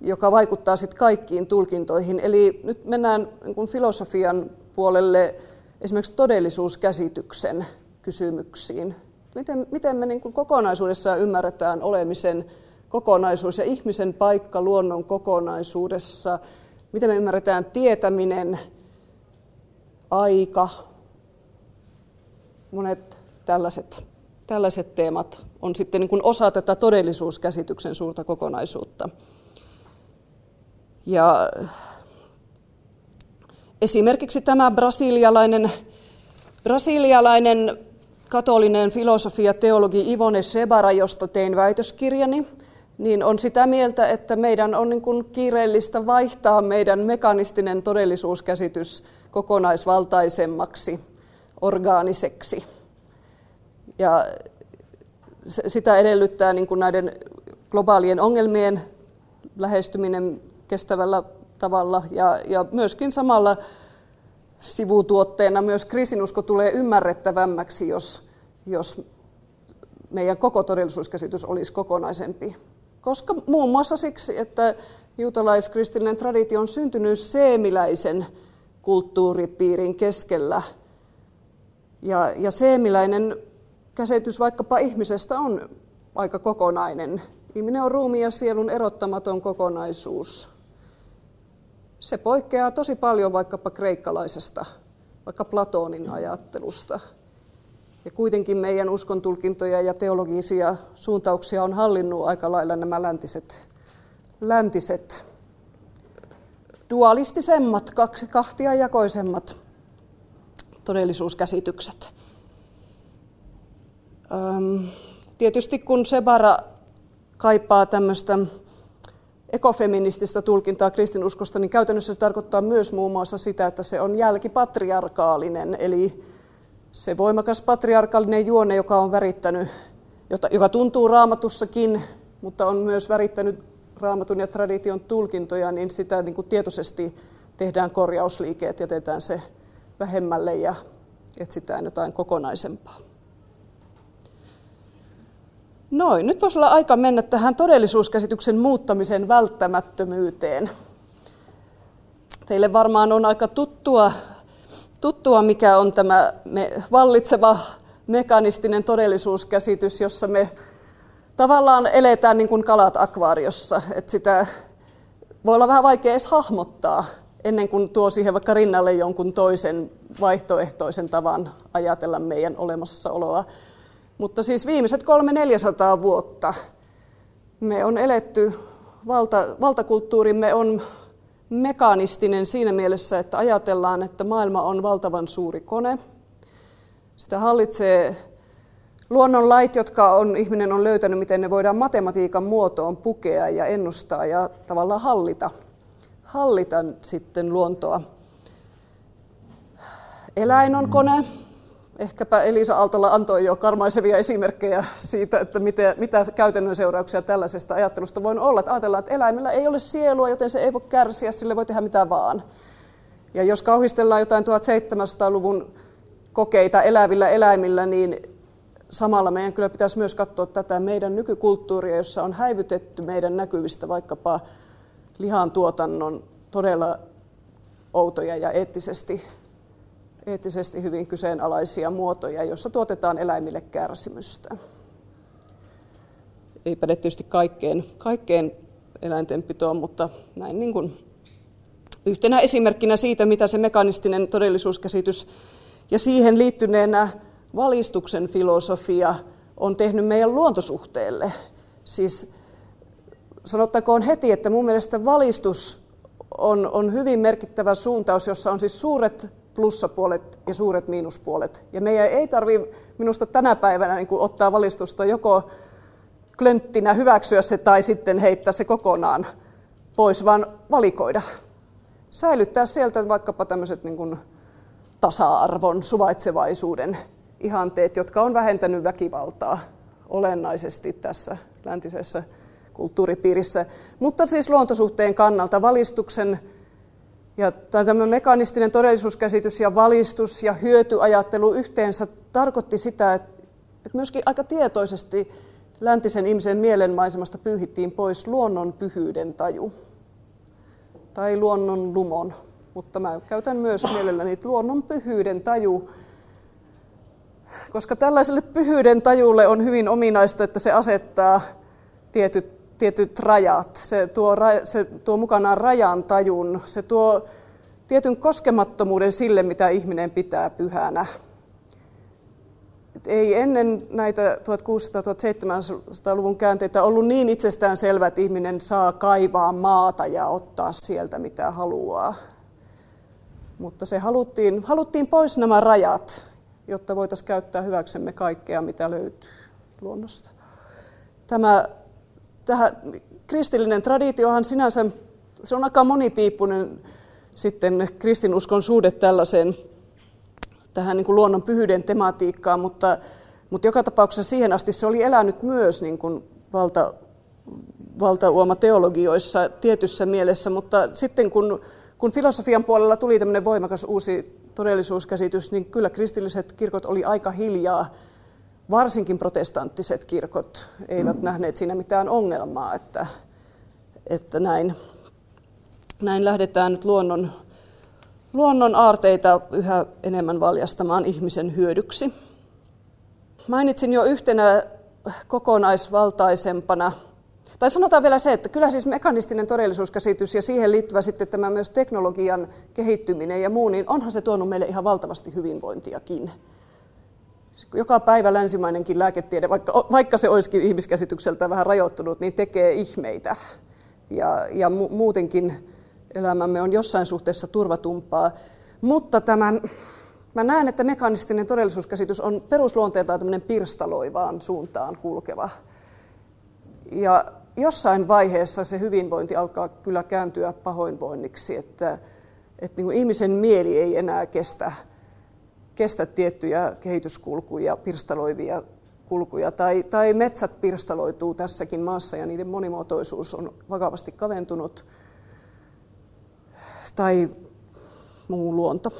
[SPEAKER 5] joka vaikuttaa sitten kaikkiin tulkintoihin. Eli nyt mennään niin filosofian puolelle esimerkiksi todellisuuskäsityksen kysymyksiin. Miten, miten me niin kuin kokonaisuudessaan ymmärretään olemisen kokonaisuus ja ihmisen paikka luonnon kokonaisuudessa? Miten me ymmärretään tietäminen, aika, monet tällaiset, tällaiset teemat on sitten niin kuin osa tätä todellisuuskäsityksen suurta kokonaisuutta. Ja esimerkiksi tämä brasilialainen, brasilialainen katolinen filosofia teologi Ivone Sebara, josta tein väitöskirjani, niin on sitä mieltä, että meidän on niin kuin kiireellistä vaihtaa meidän mekanistinen todellisuuskäsitys kokonaisvaltaisemmaksi, orgaaniseksi. Ja sitä edellyttää niin kuin näiden globaalien ongelmien lähestyminen kestävällä tavalla ja, ja myöskin samalla sivutuotteena myös kristinusko tulee ymmärrettävämmäksi, jos, jos meidän koko todellisuuskäsitys olisi kokonaisempi. Koska muun muassa siksi, että juutalaiskristillinen traditio on syntynyt seemiläisen kulttuuripiirin keskellä. Ja, ja seemiläinen käsitys vaikkapa ihmisestä on aika kokonainen. Ihminen on ruumiin ja sielun erottamaton kokonaisuus se poikkeaa tosi paljon vaikkapa kreikkalaisesta, vaikka Platonin ajattelusta. Ja kuitenkin meidän uskontulkintoja ja teologisia suuntauksia on hallinnut aika lailla nämä läntiset, läntiset dualistisemmat, kaksi kahtia jakoisemmat todellisuuskäsitykset. Öm, tietysti kun Sebara kaipaa tämmöistä ekofeminististä tulkintaa kristinuskosta, niin käytännössä se tarkoittaa myös muun muassa sitä, että se on jälkipatriarkaalinen, eli se voimakas patriarkaalinen juone, joka on värittänyt, joka tuntuu raamatussakin, mutta on myös värittänyt raamatun ja tradition tulkintoja, niin sitä niin kuin tietoisesti tehdään korjausliikeet, jätetään se vähemmälle ja etsitään jotain kokonaisempaa. Noin, nyt voisi olla aika mennä tähän todellisuuskäsityksen muuttamisen välttämättömyyteen. Teille varmaan on aika tuttua, tuttua mikä on tämä me vallitseva mekanistinen todellisuuskäsitys, jossa me tavallaan eletään niin kuin kalat akvaariossa. Että sitä voi olla vähän vaikea edes hahmottaa ennen kuin tuo siihen vaikka rinnalle jonkun toisen vaihtoehtoisen tavan ajatella meidän olemassaoloa. Mutta siis viimeiset 300-400 vuotta me on eletty, valta, valtakulttuurimme on mekanistinen siinä mielessä, että ajatellaan, että maailma on valtavan suuri kone. Sitä hallitsee luonnonlait, jotka on, ihminen on löytänyt, miten ne voidaan matematiikan muotoon pukea ja ennustaa ja tavallaan hallita, hallita sitten luontoa. Eläin on kone, ehkäpä Elisa Aaltola antoi jo karmaisevia esimerkkejä siitä, että mitä, mitä käytännön seurauksia tällaisesta ajattelusta voi olla. Että ajatellaan, että eläimellä ei ole sielua, joten se ei voi kärsiä, sille voi tehdä mitä vaan. Ja jos kauhistellaan jotain 1700-luvun kokeita elävillä eläimillä, niin samalla meidän kyllä pitäisi myös katsoa tätä meidän nykykulttuuria, jossa on häivytetty meidän näkyvistä vaikkapa lihan tuotannon todella outoja ja eettisesti eettisesti hyvin kyseenalaisia muotoja, joissa tuotetaan eläimille kärsimystä. Ei päde tietysti kaikkeen, kaikkeen eläintenpitoon, mutta näin niin kuin yhtenä esimerkkinä siitä, mitä se mekanistinen todellisuuskäsitys ja siihen liittyneenä valistuksen filosofia on tehnyt meidän luontosuhteelle. Siis sanottakoon heti, että mun mielestä valistus on, on hyvin merkittävä suuntaus, jossa on siis suuret plussapuolet ja suuret miinuspuolet. Ja meidän ei tarvitse minusta tänä päivänä niin ottaa valistusta joko klönttinä hyväksyä se tai sitten heittää se kokonaan pois, vaan valikoida. Säilyttää sieltä vaikkapa tämmöiset niin kuin tasa-arvon, suvaitsevaisuuden ihanteet, jotka on vähentänyt väkivaltaa olennaisesti tässä läntisessä kulttuuripiirissä. Mutta siis luontosuhteen kannalta valistuksen ja tämä mekanistinen todellisuuskäsitys ja valistus ja hyötyajattelu yhteensä tarkoitti sitä, että myöskin aika tietoisesti läntisen ihmisen mielenmaisemasta pyyhittiin pois luonnon pyhyyden taju tai luonnon lumon. Mutta mä käytän myös mielelläni luonnon pyhyyden taju, koska tällaiselle pyhyyden tajulle on hyvin ominaista, että se asettaa tietyt tietyt rajat. Se tuo, se tuo mukanaan rajan tajun. Se tuo tietyn koskemattomuuden sille, mitä ihminen pitää pyhänä. Et ei ennen näitä 1600-1700-luvun käänteitä ollut niin itsestään selvä, että ihminen saa kaivaa maata ja ottaa sieltä mitä haluaa. Mutta se haluttiin, haluttiin pois nämä rajat, jotta voitaisiin käyttää hyväksemme kaikkea, mitä löytyy luonnosta. Tämä tähän, kristillinen traditiohan sinänsä, se on aika monipiippunen sitten kristinuskon suhde tällaiseen tähän niin kuin luonnon pyhyyden tematiikkaan, mutta, mutta joka tapauksessa siihen asti se oli elänyt myös niin kuin valta, valtauoma teologioissa tietyssä mielessä, mutta sitten kun, kun filosofian puolella tuli tämmöinen voimakas uusi todellisuuskäsitys, niin kyllä kristilliset kirkot oli aika hiljaa varsinkin protestanttiset kirkot eivät nähneet siinä mitään ongelmaa, että, että näin, näin lähdetään nyt luonnon, luonnon aarteita yhä enemmän valjastamaan ihmisen hyödyksi. Mainitsin jo yhtenä kokonaisvaltaisempana Tai sanotaan vielä se, että kyllä siis mekanistinen todellisuuskäsitys ja siihen liittyvä sitten tämä myös teknologian kehittyminen ja muu, niin onhan se tuonut meille ihan valtavasti hyvinvointiakin. Joka päivä länsimainenkin lääketiede, vaikka, vaikka se olisikin ihmiskäsitykseltä vähän rajoittunut, niin tekee ihmeitä. Ja, ja mu- muutenkin elämämme on jossain suhteessa turvatumpaa. Mutta tämän, mä näen, että mekanistinen todellisuuskäsitys on perusluonteeltaan tämmöinen pirstaloivaan suuntaan kulkeva. Ja jossain vaiheessa se hyvinvointi alkaa kyllä kääntyä pahoinvoinniksi, että, että niin ihmisen mieli ei enää kestä, kestä tiettyjä kehityskulkuja, pirstaloivia kulkuja, tai, tai metsät pirstaloituu tässäkin maassa ja niiden monimuotoisuus on vakavasti kaventunut, tai muu luonto.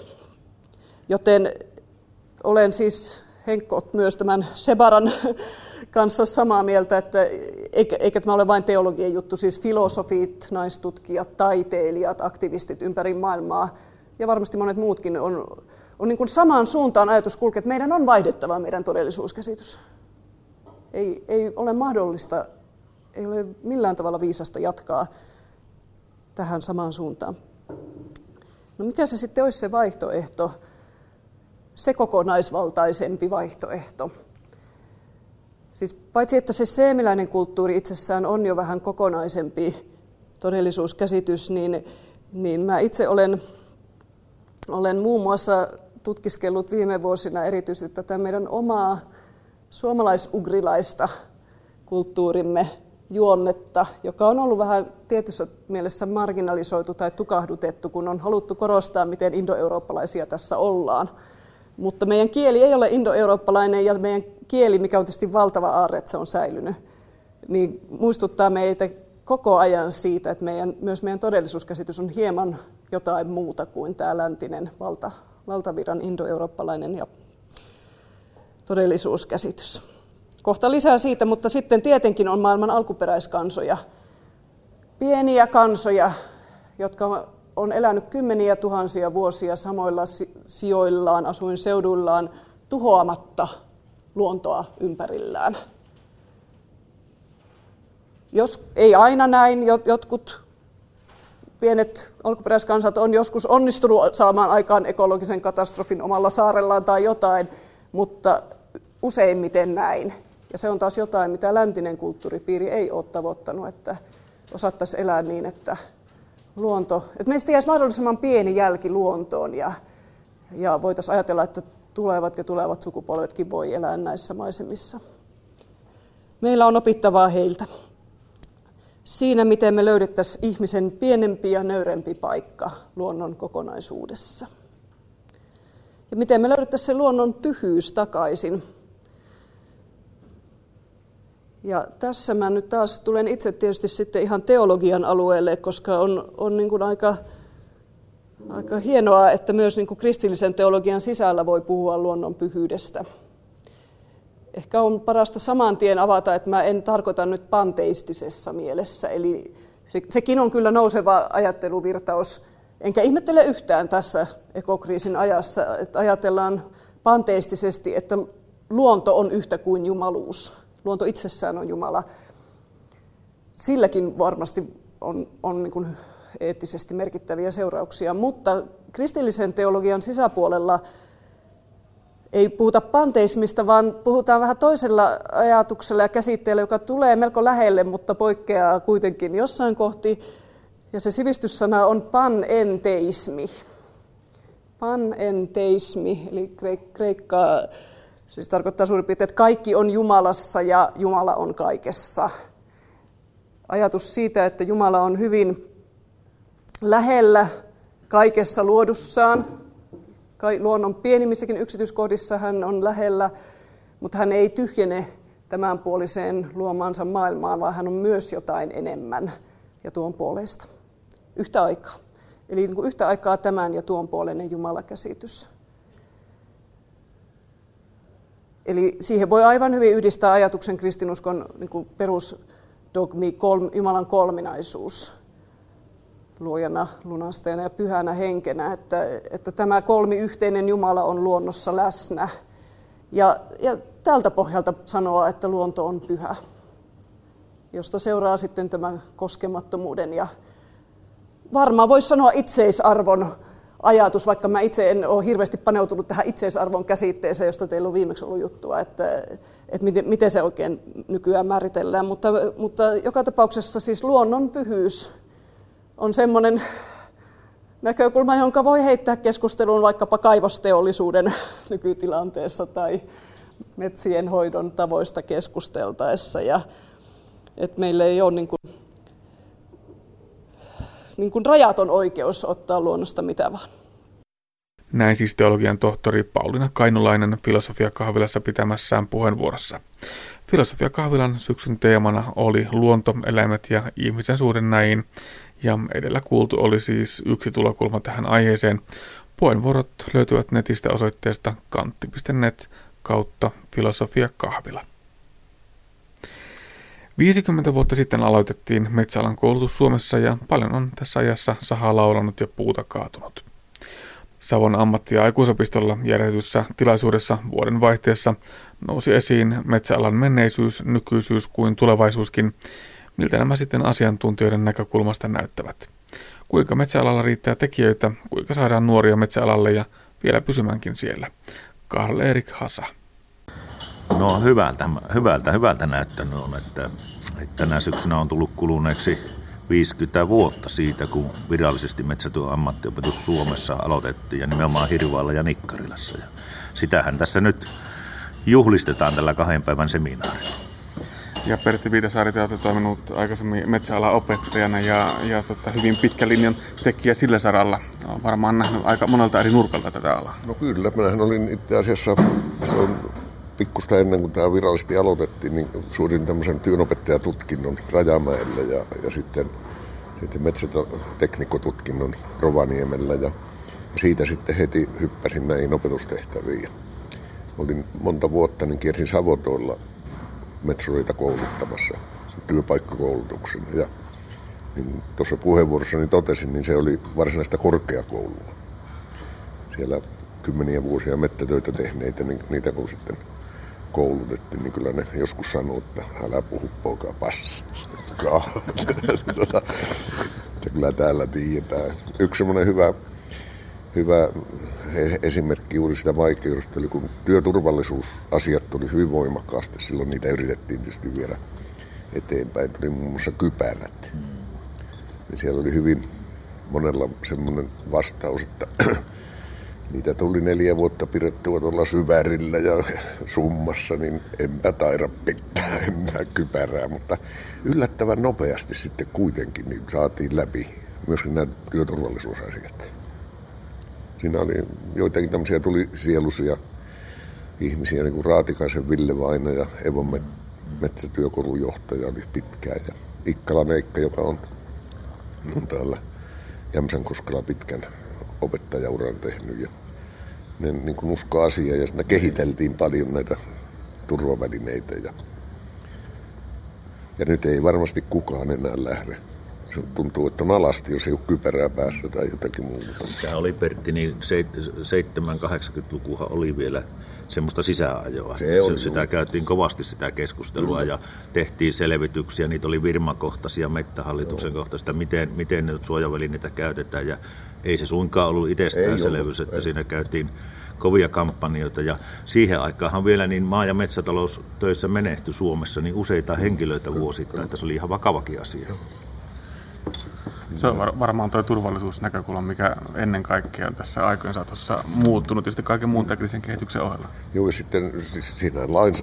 [SPEAKER 5] Joten olen siis Henkko myös tämän Sebaran kanssa samaa mieltä, että eikä, eikä tämä ole vain teologian juttu, siis filosofit, naistutkijat, taiteilijat, aktivistit ympäri maailmaa ja varmasti monet muutkin on, on niin kuin samaan suuntaan ajatus kulkee, että meidän on vaihdettava meidän todellisuuskäsitys. Ei, ei ole mahdollista, ei ole millään tavalla viisasta jatkaa tähän samaan suuntaan. No mikä se sitten olisi se vaihtoehto, se kokonaisvaltaisempi vaihtoehto? Siis paitsi että se seemiläinen kulttuuri itsessään on jo vähän kokonaisempi todellisuuskäsitys, niin, niin mä itse olen, olen muun muassa tutkiskellut viime vuosina erityisesti tätä meidän omaa suomalaisugrilaista kulttuurimme juonnetta, joka on ollut vähän tietyssä mielessä marginalisoitu tai tukahdutettu, kun on haluttu korostaa, miten indoeurooppalaisia tässä ollaan. Mutta meidän kieli ei ole indoeurooppalainen ja meidän kieli, mikä on tietysti valtava aarre, että se on säilynyt, niin muistuttaa meitä koko ajan siitä, että meidän, myös meidän todellisuuskäsitys on hieman jotain muuta kuin tämä läntinen valta, valtaviran indoeurooppalainen ja todellisuuskäsitys. Kohta lisää siitä, mutta sitten tietenkin on maailman alkuperäiskansoja, pieniä kansoja, jotka on elänyt kymmeniä tuhansia vuosia samoilla sijoillaan, asuinseuduillaan, tuhoamatta luontoa ympärillään. Jos ei aina näin, jotkut pienet alkuperäiskansat on joskus onnistunut saamaan aikaan ekologisen katastrofin omalla saarellaan tai jotain, mutta useimmiten näin. Ja se on taas jotain, mitä läntinen kulttuuripiiri ei ole tavoittanut, että osattaisiin elää niin, että luonto, että meistä jäisi mahdollisimman pieni jälki luontoon ja, ja voitaisiin ajatella, että tulevat ja tulevat sukupolvetkin voi elää näissä maisemissa. Meillä on opittavaa heiltä. Siinä, miten me löydettäisiin ihmisen pienempi ja nöyrempi paikka luonnon kokonaisuudessa. Ja miten me löydettäisiin se luonnon pyhyys takaisin. Ja tässä mä nyt taas tulen itse tietysti sitten ihan teologian alueelle, koska on, on niin kuin aika Aika hienoa, että myös niin kuin kristillisen teologian sisällä voi puhua luonnon pyhyydestä. Ehkä on parasta saman tien avata, että mä en tarkoita nyt panteistisessa mielessä. Eli se, sekin on kyllä nouseva ajatteluvirtaus. Enkä ihmettele yhtään tässä ekokriisin ajassa, että ajatellaan panteistisesti, että luonto on yhtä kuin jumaluus. Luonto itsessään on Jumala. Silläkin varmasti on, on niin kuin eettisesti merkittäviä seurauksia, mutta kristillisen teologian sisäpuolella ei puhuta panteismista, vaan puhutaan vähän toisella ajatuksella ja käsitteellä, joka tulee melko lähelle, mutta poikkeaa kuitenkin jossain kohti. Ja se sivistyssana on panenteismi. Panenteismi, eli kreikkaa siis tarkoittaa suurin piirtein, että kaikki on Jumalassa ja Jumala on kaikessa. Ajatus siitä, että Jumala on hyvin lähellä kaikessa luodussaan. Luonnon pienimmissäkin yksityiskohdissa hän on lähellä, mutta hän ei tyhjene tämänpuoliseen luomaansa maailmaan, vaan hän on myös jotain enemmän ja tuon puolesta yhtä aikaa. Eli niin kuin yhtä aikaa tämän ja tuon puolinen Jumalakäsitys. Eli siihen voi aivan hyvin yhdistää ajatuksen kristinuskon niin perusdogmi, Jumalan kolminaisuus luojana, lunastajana ja pyhänä henkenä, että, että tämä kolmi yhteinen Jumala on luonnossa läsnä. Ja, ja tältä pohjalta sanoa, että luonto on pyhä. josta seuraa sitten tämä koskemattomuuden ja varmaan voisi sanoa itseisarvon ajatus, vaikka mä itse en ole hirveästi paneutunut tähän itseisarvon käsitteeseen, josta teillä on viimeksi ollut juttua, että, että miten, miten se oikein nykyään määritellään. Mutta, mutta joka tapauksessa siis luonnon pyhyys on semmoinen näkökulma, jonka voi heittää keskusteluun vaikkapa kaivosteollisuuden [laughs] nykytilanteessa tai metsien hoidon tavoista keskusteltaessa. Ja, että meillä ei ole niin kuin, niin kuin rajaton oikeus ottaa luonnosta mitä vaan.
[SPEAKER 2] Näin siis teologian tohtori Pauliina Kainulainen filosofiakahvilassa pitämässään puheenvuorossa. Filosofiakahvilan syksyn teemana oli luonto, eläimet ja ihmisen suhde näihin, ja edellä kuultu oli siis yksi tulokulma tähän aiheeseen. Puheenvuorot löytyvät netistä osoitteesta kantti.net kautta filosofiakahvila. 50 vuotta sitten aloitettiin metsäalan koulutus Suomessa ja paljon on tässä ajassa sahaa laulanut ja puuta kaatunut. Savon ammatti- ja aikuisopistolla järjestetyssä tilaisuudessa vuoden vaihteessa nousi esiin metsäalan menneisyys, nykyisyys kuin tulevaisuuskin. Miltä nämä sitten asiantuntijoiden näkökulmasta näyttävät? Kuinka metsäalalla riittää tekijöitä, kuinka saadaan nuoria metsäalalle ja vielä pysymänkin siellä? Karl Erik Hasa.
[SPEAKER 6] No hyvältä, hyvältä, hyvältä näyttänyt on, että, että tänä syksynä on tullut kuluneeksi 50 vuotta siitä, kun virallisesti metsätyön ammattiopetus Suomessa aloitettiin ja nimenomaan Hirvaalla ja Nikkarilassa. Ja sitähän tässä nyt juhlistetaan tällä kahden päivän seminaarilla.
[SPEAKER 2] Ja Pertti Viitasaari, te olette toiminut aikaisemmin metsäalan opettajana ja, ja tota, hyvin pitkä linjan tekijä sillä saralla. Olen varmaan nähnyt aika monelta eri nurkalta tätä alaa.
[SPEAKER 7] No kyllä, minähän olin itse asiassa, se on pikkusta ennen kuin tämä virallisesti aloitettiin, niin suorin tämmöisen työnopettajatutkinnon Rajamäellä ja, ja sitten, sitten metsäteknikkotutkinnon Rovaniemellä ja, ja siitä sitten heti hyppäsin näihin opetustehtäviin. Olin monta vuotta, niin kiersin Savotoilla metsureita kouluttamassa työpaikkakoulutuksen. Ja niin tuossa puheenvuorossani totesin, niin se oli varsinaista korkeakoulua. Siellä kymmeniä vuosia mettätöitä tehneitä, niin niitä kun sitten koulutettiin, niin kyllä ne joskus sanoo, että älä puhu poika paskaa. Tota, [laughs] että kyllä täällä tiedetään. Yksi semmoinen hyvä, hyvä esimerkki juuri sitä vaikeudesta oli, kun työturvallisuusasiat tuli hyvin voimakkaasti. Silloin niitä yritettiin tietysti vielä eteenpäin. Tuli muun muassa kypärät. Niin siellä oli hyvin monella semmoinen vastaus, että [clears throat] niitä tuli neljä vuotta pidettyä tuolla syvärillä ja [laughs] summassa, niin enpä taida pitää [laughs] enää kypärää. Mutta yllättävän nopeasti sitten kuitenkin niin saatiin läpi myöskin nämä työturvallisuusasiat. Siinä oli joitakin tämmöisiä tuli sielusia ihmisiä, niin kuin Raatikaisen Ville Vaina ja Evon metsätyökoulun johtaja oli pitkään. Ja Ikkala Meikka, joka on, on täällä Jämsänkoskella pitkän opettajauran tehnyt. Ja ne niin kuin usko asiaa ja siinä kehiteltiin paljon näitä turvavälineitä. Ja, ja nyt ei varmasti kukaan enää lähde. Se tuntuu, että on alasti, jos ei ole kypärää päässä tai jotakin muuta.
[SPEAKER 6] Sehän oli Pertti, niin 7-80-lukuhan oli vielä semmoista sisäajoa.
[SPEAKER 7] Se oli,
[SPEAKER 6] sitä juu. käytiin kovasti sitä keskustelua Kyllä. ja tehtiin selvityksiä. Niitä oli virmakohtaisia, mettähallituksen Joo. kohtaista, miten, miten nyt suojavälineitä käytetään. Ja ei se suinkaan ollut itsestäänselvyys, että ei. siinä käytiin kovia kampanjoita ja siihen aikaanhan vielä niin maa- ja metsätaloustöissä menehtyi Suomessa niin useita henkilöitä vuosittain, että se oli ihan vakavakin asia.
[SPEAKER 2] Se on varmaan tuo turvallisuusnäkökulma, mikä ennen kaikkea on tässä aikojen saatossa muuttunut, tietysti kaiken muun teknisen kehityksen ohella.
[SPEAKER 7] Joo, ja sitten siis siinä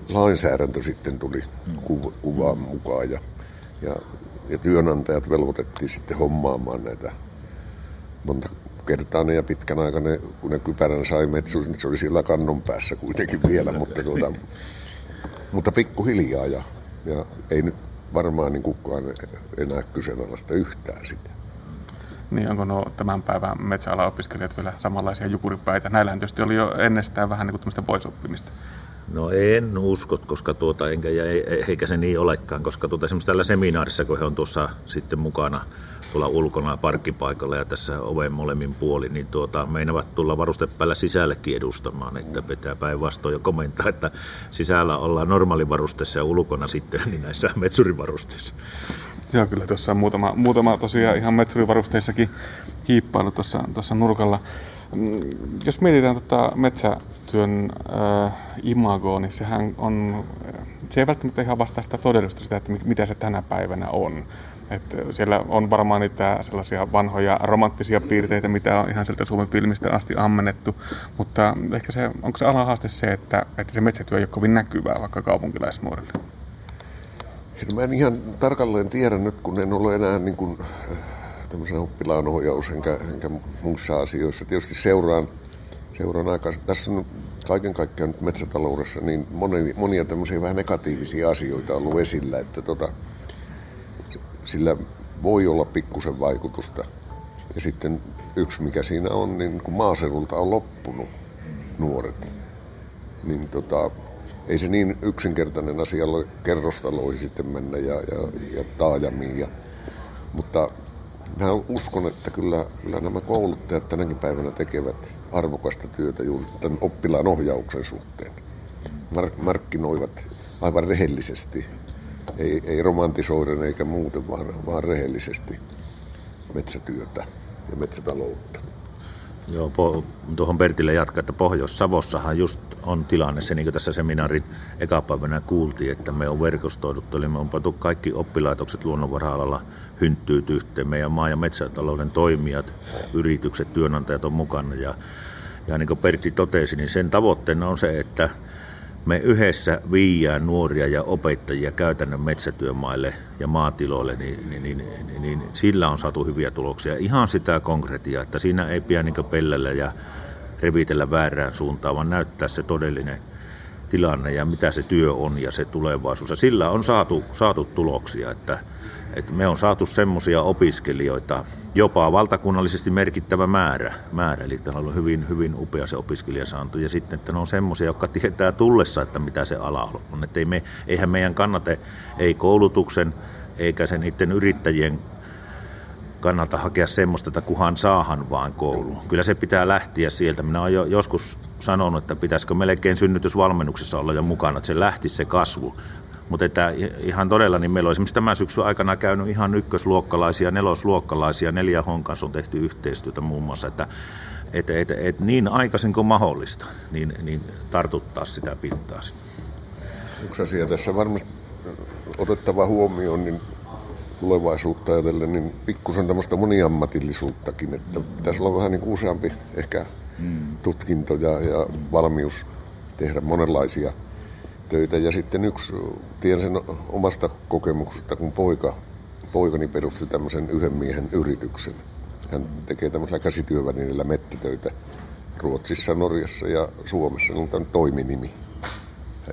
[SPEAKER 7] lainsäädäntö sitten tuli ku, kuvaan mukaan ja, ja, ja työnantajat velvoitettiin sitten hommaamaan näitä monta kertaa ne ja pitkän aikana, kun ne kypärän sai metsuus, niin se oli siellä kannon päässä kuitenkin vielä, mutta, tuota, mutta pikkuhiljaa ja, ja ei nyt varmaan niin kukaan enää kyseenalaista yhtään sitä.
[SPEAKER 2] Niin onko nuo tämän päivän metsäalan opiskelijat vielä samanlaisia jukuripäitä? Näillähän tietysti oli jo ennestään vähän niin kuin poisoppimista.
[SPEAKER 6] No en usko, koska tuota, enkä, eikä se niin olekaan, koska tuota, esimerkiksi tällä seminaarissa, kun he on tuossa sitten mukana tuolla ulkona parkkipaikalla ja tässä oven molemmin puoli, niin tuota, meinavat tulla varustepäällä sisällekin edustamaan, että pitää päinvastoin jo komentaa, että sisällä ollaan normaalivarusteessa ja ulkona sitten niin näissä metsurivarusteissa.
[SPEAKER 2] Joo, kyllä tuossa on muutama, muutama tosiaan ihan metsurivarusteissakin hiippailu tuossa, tuossa nurkalla. Mm, jos mietitään tota metsätyön äh, imagoa, niin sehän on, se ei välttämättä ihan vastaa sitä todellisuutta sitä, että mitä se tänä päivänä on. Et siellä on varmaan niitä sellaisia vanhoja romanttisia piirteitä, mitä on ihan sieltä Suomen filmistä asti ammennettu, mutta ehkä se, onko se alahaaste se, että, että se metsätyö ei ole kovin näkyvää vaikka kaupunkilaisnuorille?
[SPEAKER 7] Mä en ihan tarkalleen tiedä nyt, kun en ole enää niin kuin, tämmöisen oppilaanohjaus enkä, enkä muissa asioissa. Tietysti seuraan, seuraan aikaa. Tässä on kaiken kaikkiaan nyt metsätaloudessa niin monia, monia tämmöisiä vähän negatiivisia asioita ollut esillä, että tota, sillä voi olla pikkusen vaikutusta. Ja sitten yksi, mikä siinä on, niin kun maaseudulta on loppunut nuoret, niin tota, ei se niin yksinkertainen asia ole kerrostaloihin sitten mennä ja, ja, ja taajamiin. Ja, mutta mä uskon, että kyllä, kyllä nämä kouluttajat tänäkin päivänä tekevät arvokasta työtä juuri tämän oppilaan ohjauksen suhteen. Mark, markkinoivat aivan rehellisesti, ei, ei romantisoiden eikä muuten, vaan, vaan rehellisesti metsätyötä ja metsätaloutta.
[SPEAKER 6] Joo, po, tuohon Bertille jatkaa, että Pohjois-Savossahan just on tilanne, se niin kuin tässä seminaarin ekapäivänä kuultiin, että me on verkostoiduttu, eli me on pantu kaikki oppilaitokset luonnonvara-alalla hynttyyt yhteen. Meidän maa- ja metsätalouden toimijat, yritykset, työnantajat on mukana ja, ja niin kuin Pertti totesi, niin sen tavoitteena on se, että me yhdessä viiään nuoria ja opettajia käytännön metsätyömaille ja maatiloille, niin, niin, niin, niin, niin sillä on saatu hyviä tuloksia. Ihan sitä konkretiaa, että siinä ei pidä niin pellellä ja revitellä väärään suuntaan, vaan näyttää se todellinen tilanne ja mitä se työ on ja se tulevaisuus. Ja sillä on saatu, saatu tuloksia, että, että me on saatu semmoisia opiskelijoita, jopa valtakunnallisesti merkittävä määrä, määrä eli täällä on hyvin, hyvin upea se opiskelijasaanto, ja sitten, että ne on semmoisia, jotka tietää tullessa, että mitä se ala on, että ei me, eihän meidän kannate, ei koulutuksen, eikä sen niiden yrittäjien kannalta hakea semmoista, että kuhan saahan vaan kouluun. Kyllä se pitää lähteä sieltä. Minä olen jo joskus sanonut, että pitäisikö melkein synnytysvalmennuksessa olla jo mukana, että se lähti se kasvu. Mutta että ihan todella, niin meillä on esimerkiksi tämän syksyn aikana käynyt ihan ykkösluokkalaisia, nelosluokkalaisia, neljä honkas on tehty yhteistyötä muun muassa, että et, et, et niin aikaisin kuin mahdollista, niin, niin tartuttaa sitä pintaa.
[SPEAKER 7] Yksi asia tässä varmasti otettava huomioon, niin tulevaisuutta ajatellen, niin pikkusen tämmöistä moniammatillisuuttakin, että pitäisi olla vähän niin useampi ehkä mm. tutkinto ja, ja valmius tehdä monenlaisia töitä. Ja sitten yksi, tiedän sen omasta kokemuksesta, kun poika, poikani perusti tämmöisen yhden miehen yrityksen. Hän tekee tämmöisellä käsityövälineellä mettitöitä Ruotsissa, Norjassa ja Suomessa. On tämän toiminimi.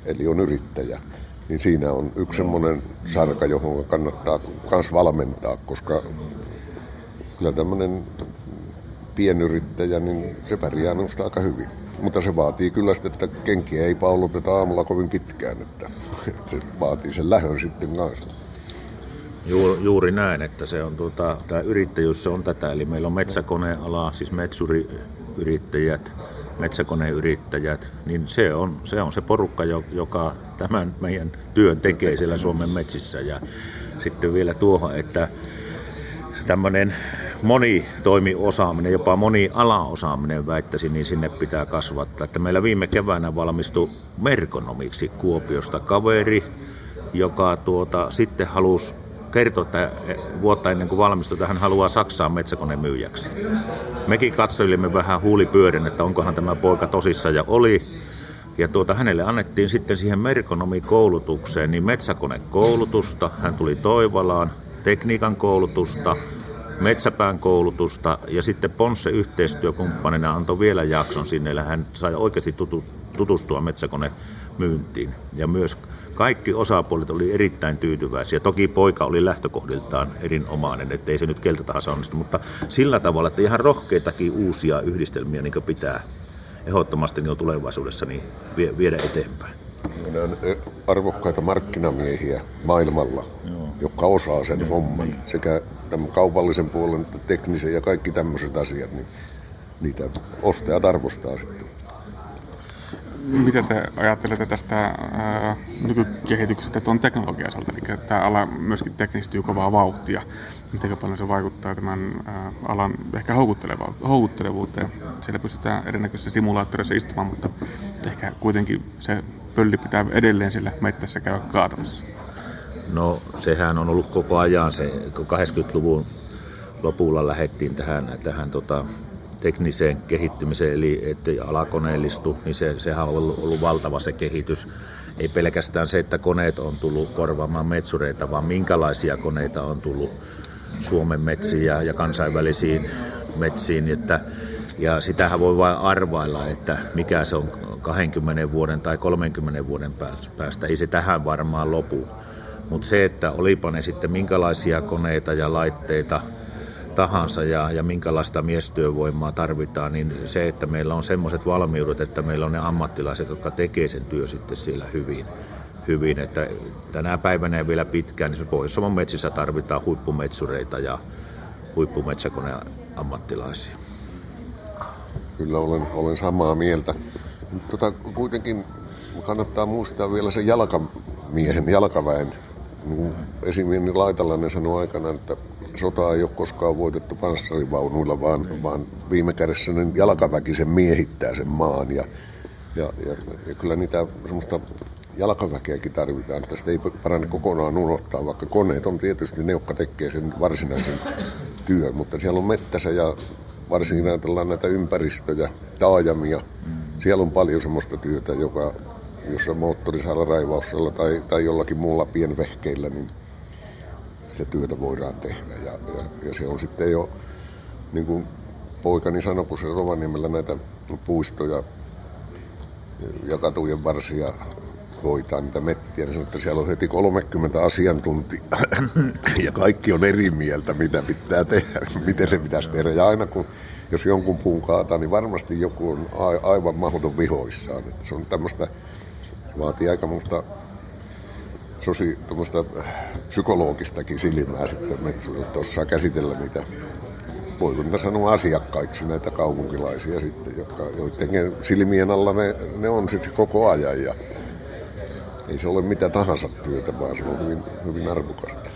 [SPEAKER 7] Eli on yrittäjä. Niin siinä on yksi semmoinen sarka, johon kannattaa myös valmentaa, koska kyllä tämmöinen pienyrittäjä, niin se pärjää minusta aika hyvin. Mutta se vaatii kyllä sitten, että kenkiä ei pauluteta aamulla kovin pitkään, että, että [laughs] se vaatii sen lähön sitten kanssa.
[SPEAKER 6] Juuri, juuri näin, että se on tuota, tämä yrittäjyys se on tätä, eli meillä on metsäkoneala, siis metsuriyrittäjät, metsäkoneyrittäjät, niin se on, se on se porukka, joka tämän meidän työn tekee siellä Suomen metsissä. Ja sitten vielä tuohon, että tämmöinen monitoimiosaaminen, jopa moni-alaosaaminen väittäisin, niin sinne pitää kasvattaa. Että meillä viime keväänä valmistui merkonomiksi Kuopiosta kaveri, joka tuota, sitten halusi kertoi, että vuotta ennen kuin valmistui, että hän haluaa Saksaan metsäkonemyyjäksi. Mekin katsoilimme vähän huulipyörin, että onkohan tämä poika tosissa ja oli. Ja tuota, hänelle annettiin sitten siihen merkonomikoulutukseen niin metsäkonekoulutusta, hän tuli Toivalaan, tekniikan koulutusta, metsäpään koulutusta ja sitten Ponsse yhteistyökumppanina antoi vielä jakson sinne, hän sai oikeasti tutustua metsäkonemyyntiin ja myös kaikki osapuolet oli erittäin tyytyväisiä. Toki poika oli lähtökohdiltaan erinomainen, ettei se nyt keltä tahansa onnistu, mutta sillä tavalla, että ihan rohkeitakin uusia yhdistelmiä niin pitää ehdottomasti niin tulevaisuudessa niin viedä eteenpäin.
[SPEAKER 7] Ne on arvokkaita markkinamiehiä maailmalla, Joo. jotka osaa sen homman. Sekä tämän kaupallisen puolen teknisen ja kaikki tämmöiset asiat, niin niitä ostajat arvostaa sitten.
[SPEAKER 2] Mitä te ajattelette tästä ää, nykykehityksestä tuon teknologian osalta? Eli tämä ala myöskin teknistyy kovaa vauhtia. Miten paljon se vaikuttaa tämän ää, alan ehkä houkuttelevuuteen? Siellä pystytään erinäköisissä simulaattoreissa istumaan, mutta ehkä kuitenkin se pölli pitää edelleen sillä mettässä käydä kaatamassa.
[SPEAKER 6] No sehän on ollut koko ajan se, kun 80-luvun lopulla lähdettiin tähän, tähän tota, tekniseen kehittymiseen, eli että alakoneellistu, niin se, sehän on ollut, ollut valtava se kehitys. Ei pelkästään se, että koneet on tullut korvaamaan metsureita, vaan minkälaisia koneita on tullut Suomen metsiin ja, ja kansainvälisiin metsiin. Että, ja sitähän voi vain arvailla, että mikä se on 20 vuoden tai 30 vuoden päästä. Ei se tähän varmaan lopu. Mutta se, että olipa ne sitten minkälaisia koneita ja laitteita – tahansa ja, ja minkälaista miestyövoimaa tarvitaan, niin se, että meillä on semmoiset valmiudet, että meillä on ne ammattilaiset, jotka tekee sen työ sitten siellä hyvin. hyvin. Että tänä päivänä ja vielä pitkään, niin pohjois metsissä tarvitaan huippumetsureita ja huippumetsäkoneen ammattilaisia.
[SPEAKER 7] Kyllä olen, olen samaa mieltä. Tota, kuitenkin kannattaa muistaa vielä se jalkamiehen, jalkaväen. Niin esimerkiksi Laitalainen sanoi aikana, että sota ei ole koskaan voitettu panssarivaunuilla, vaan, vaan viime kädessä niin jalkaväki sen miehittää sen maan. Ja, ja, ja, ja kyllä niitä semmoista jalkaväkeäkin tarvitaan. Tästä ei parane kokonaan unohtaa, vaikka koneet on tietysti ne, jotka tekee sen varsinaisen työn. Mutta siellä on mettässä ja varsinkin ajatellaan näitä ympäristöjä, taajamia. Siellä on paljon semmoista työtä, joka, jossa moottorisaalla raivauksella tai, tai jollakin muulla pienvehkeillä, niin sitä työtä voidaan tehdä. Ja, ja, ja se on sitten jo, niin kuin poikani sanoi, kun se Rovaniemellä näitä puistoja ja katujen varsia hoitaa niitä mettiä, niin sanoi, että siellä on heti 30 asiantuntijaa [clears throat] ja kaikki on eri mieltä, mitä pitää tehdä, miten se pitäisi tehdä. Ja aina kun, jos jonkun puun kaataa, niin varmasti joku on aivan mahdoton vihoissaan. Että se on tämmöistä, vaatii aika muusta sosi, psykologistakin silmää sitten metsurilta osaa käsitellä niitä, voiko niitä sanoa asiakkaiksi näitä kaupunkilaisia sitten, jotka, joiden silmien alla ne, ne on sitten koko ajan ja ei se ole mitä tahansa työtä, vaan se on hyvin, hyvin arvokasta.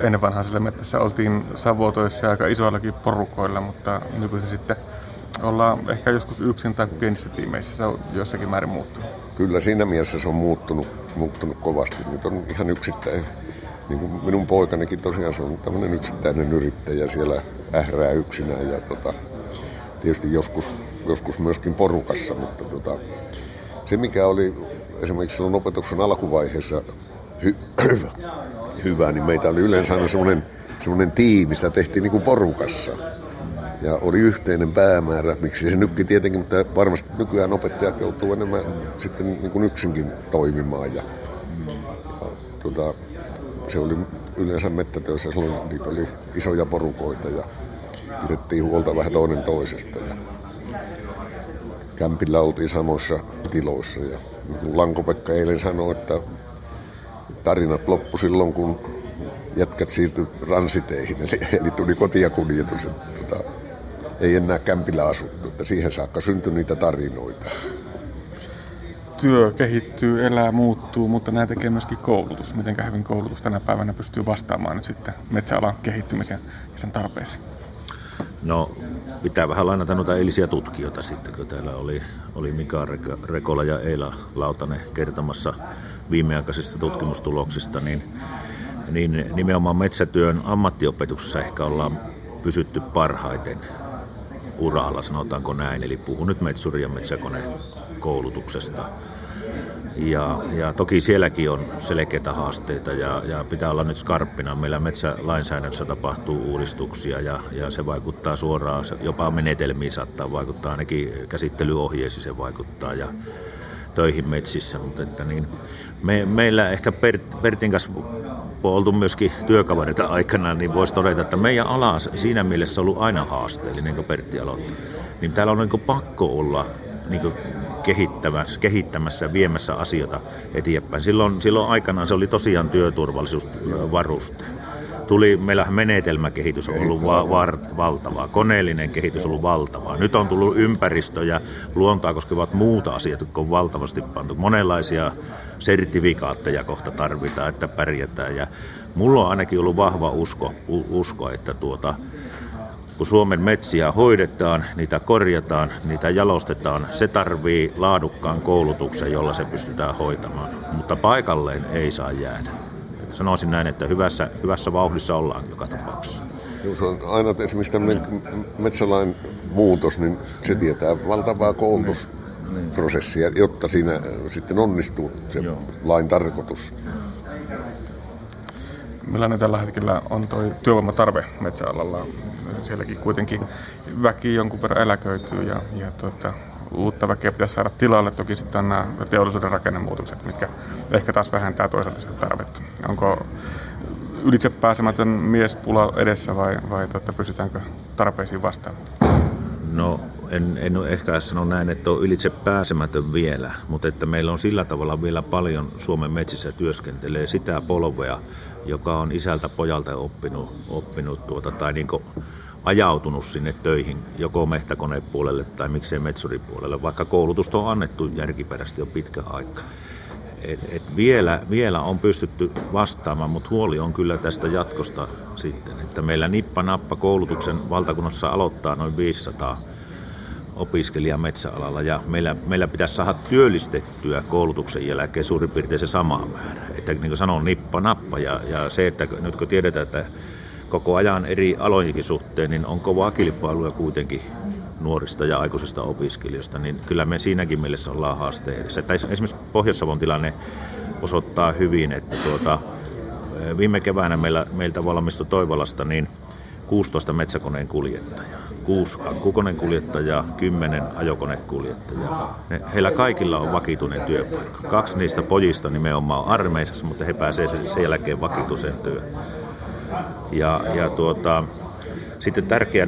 [SPEAKER 2] Ennen vanhaan sillä mettässä oltiin savotoissa aika isoillakin porukoilla, mutta nykyisin sitten ollaan ehkä joskus yksin tai pienissä tiimeissä. Se on jossakin määrin muuttunut.
[SPEAKER 7] Kyllä siinä mielessä se on muuttunut muuttunut kovasti. Nyt on ihan yksittäin, niin kuin minun poikanikin tosiaan se on tämmöinen yksittäinen yrittäjä siellä ährää yksinään ja tota, tietysti joskus, joskus myöskin porukassa, mutta tota, se mikä oli esimerkiksi silloin opetuksen alkuvaiheessa hy, hyvä, niin meitä oli yleensä aina semmoinen, semmoinen tiimi, sitä tehtiin niin kuin porukassa. Ja oli yhteinen päämäärä, miksi se nytkin tietenkin, mutta varmasti nykyään opettajat joutuu enemmän sitten niin kuin yksinkin toimimaan. Ja, ja tuota, se oli yleensä mettätöissä, silloin niitä oli isoja porukoita ja pidettiin huolta vähän toinen toisesta. Ja kämpillä oltiin samoissa tiloissa ja niin Lanko-Pekka eilen sanoi, että tarinat loppu silloin, kun jätkät siirtyi ransiteihin, eli, eli tuli kotiakuljetus. Tota, ei enää kämpillä asuttu. Että siihen saakka syntyi niitä tarinoita.
[SPEAKER 2] Työ kehittyy, elää, muuttuu, mutta nämä tekee myöskin koulutus. Miten hyvin koulutus tänä päivänä pystyy vastaamaan nyt sitten metsäalan kehittymisen ja sen tarpeisiin?
[SPEAKER 6] No, pitää vähän lainata noita eilisiä tutkijoita sitten, kun täällä oli, oli Mika Rekola ja Eila Lautanen kertomassa viimeaikaisista tutkimustuloksista, niin, niin nimenomaan metsätyön ammattiopetuksessa ehkä ollaan pysytty parhaiten uralla, sanotaanko näin. Eli puhun nyt metsuri- ja metsäkonekoulutuksesta. Ja, ja toki sielläkin on selkeitä haasteita ja, ja pitää olla nyt skarppina. Meillä metsälainsäädännössä tapahtuu uudistuksia ja, ja se vaikuttaa suoraan, jopa menetelmiin saattaa vaikuttaa, ainakin käsittelyohjeisiin se vaikuttaa ja töihin metsissä. Mutta että niin, me, meillä ehkä Bert, Bertin kanssa oltu myöskin työkavereita aikana, niin voisi todeta, että meidän ala siinä mielessä ollut aina haasteellinen, kuin Pertti aloitti. Niin täällä on niin pakko olla niin kehittämässä, kehittämässä viemässä asioita eteenpäin. Silloin, silloin aikanaan se oli tosiaan työturvallisuusvaruste. Tuli, meillähän menetelmäkehitys on ollut va- va- valtavaa, koneellinen kehitys on ollut valtavaa. Nyt on tullut ympäristö ja luontoa koskevat muuta asiat, jotka on valtavasti pantu. Monenlaisia sertifikaatteja kohta tarvitaan, että pärjätään. Ja mulla on ainakin ollut vahva usko, usko että tuota, kun Suomen metsiä hoidetaan, niitä korjataan, niitä jalostetaan, se tarvii laadukkaan koulutuksen, jolla se pystytään hoitamaan. Mutta paikalleen ei saa jäädä. Sanoisin näin, että hyvässä, hyvässä vauhdissa ollaan joka tapauksessa.
[SPEAKER 7] Jos on aina esimerkiksi tämmöinen metsälain muutos, niin se tietää valtavaa koulutusprosessia, jotta siinä sitten onnistuu se Joo. lain tarkoitus.
[SPEAKER 2] Millainen tällä hetkellä on tuo työvoimatarve metsäalalla? Sielläkin kuitenkin väki jonkun verran eläköityy ja, ja tuota, uutta väkeä pitäisi saada tilalle. Toki sitten nämä teollisuuden rakennemuutokset, mitkä ehkä taas vähentää toisaalta sitä tarvetta. Onko ylitse pääsemätön miespula edessä vai, vai tuota, pystytäänkö tarpeisiin vastaan?
[SPEAKER 6] No en, en ehkä sano näin, että on ylitse pääsemätön vielä, mutta että meillä on sillä tavalla vielä paljon Suomen metsissä työskentelee sitä polvea, joka on isältä pojalta oppinut, oppinut tuota, tai niin ajautunut sinne töihin, joko mehtäkonepuolelle tai miksei metsuripuolelle, vaikka koulutusta on annettu järkiperäisesti jo pitkä aika. Et, et vielä, vielä on pystytty vastaamaan, mutta huoli on kyllä tästä jatkosta sitten, että meillä nippa-nappa koulutuksen valtakunnassa aloittaa noin 500 opiskelijaa metsäalalla ja meillä, meillä pitäisi saada työllistettyä koulutuksen jälkeen suurin piirtein se sama määrä. Että niin kuin sanon, nippa nappa ja, ja se, että nyt kun tiedetään, että koko ajan eri alojenkin suhteen, niin on kovaa kilpailua kuitenkin nuorista ja aikuisista opiskelijoista, niin kyllä me siinäkin mielessä ollaan haasteen edessä. Että esimerkiksi Pohjois-Savon tilanne osoittaa hyvin, että tuota, viime keväänä meillä, meiltä valmistui Toivalasta niin 16 metsäkoneen kuljettajaa, 6 akkukoneen kuljettajaa, 10 ajokonekuljettajaa. Ne, heillä kaikilla on vakituinen työpaikka. Kaksi niistä pojista nimenomaan on armeisessa, mutta he pääsevät sen jälkeen vakituiseen työhön. Ja, ja tuota, sitten tärkeä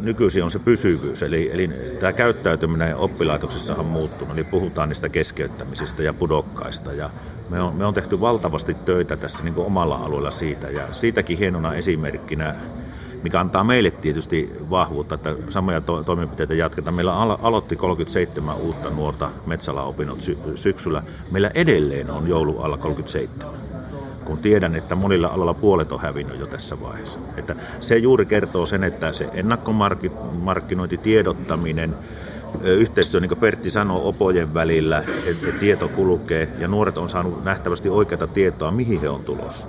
[SPEAKER 6] nykyisin on se pysyvyys, eli, eli tämä käyttäytyminen oppilaitoksissa on muuttunut, eli puhutaan niistä keskeyttämisistä ja pudokkaista, ja me on, me on tehty valtavasti töitä tässä niin omalla alueella siitä, ja siitäkin hienona esimerkkinä, mikä antaa meille tietysti vahvuutta, että samoja to- toimenpiteitä jatketaan. Meillä alo- aloitti 37 uutta nuorta metsälaopinnot sy- syksyllä. Meillä edelleen on joulu alla 37 kun tiedän, että monilla alalla puolet on hävinnyt jo tässä vaiheessa. Että se juuri kertoo sen, että se ennakkomarkkinointi, tiedottaminen, yhteistyö, niin kuin Pertti sanoo, opojen välillä, että tieto kulkee ja nuoret on saanut nähtävästi oikeata tietoa, mihin he on tulossa.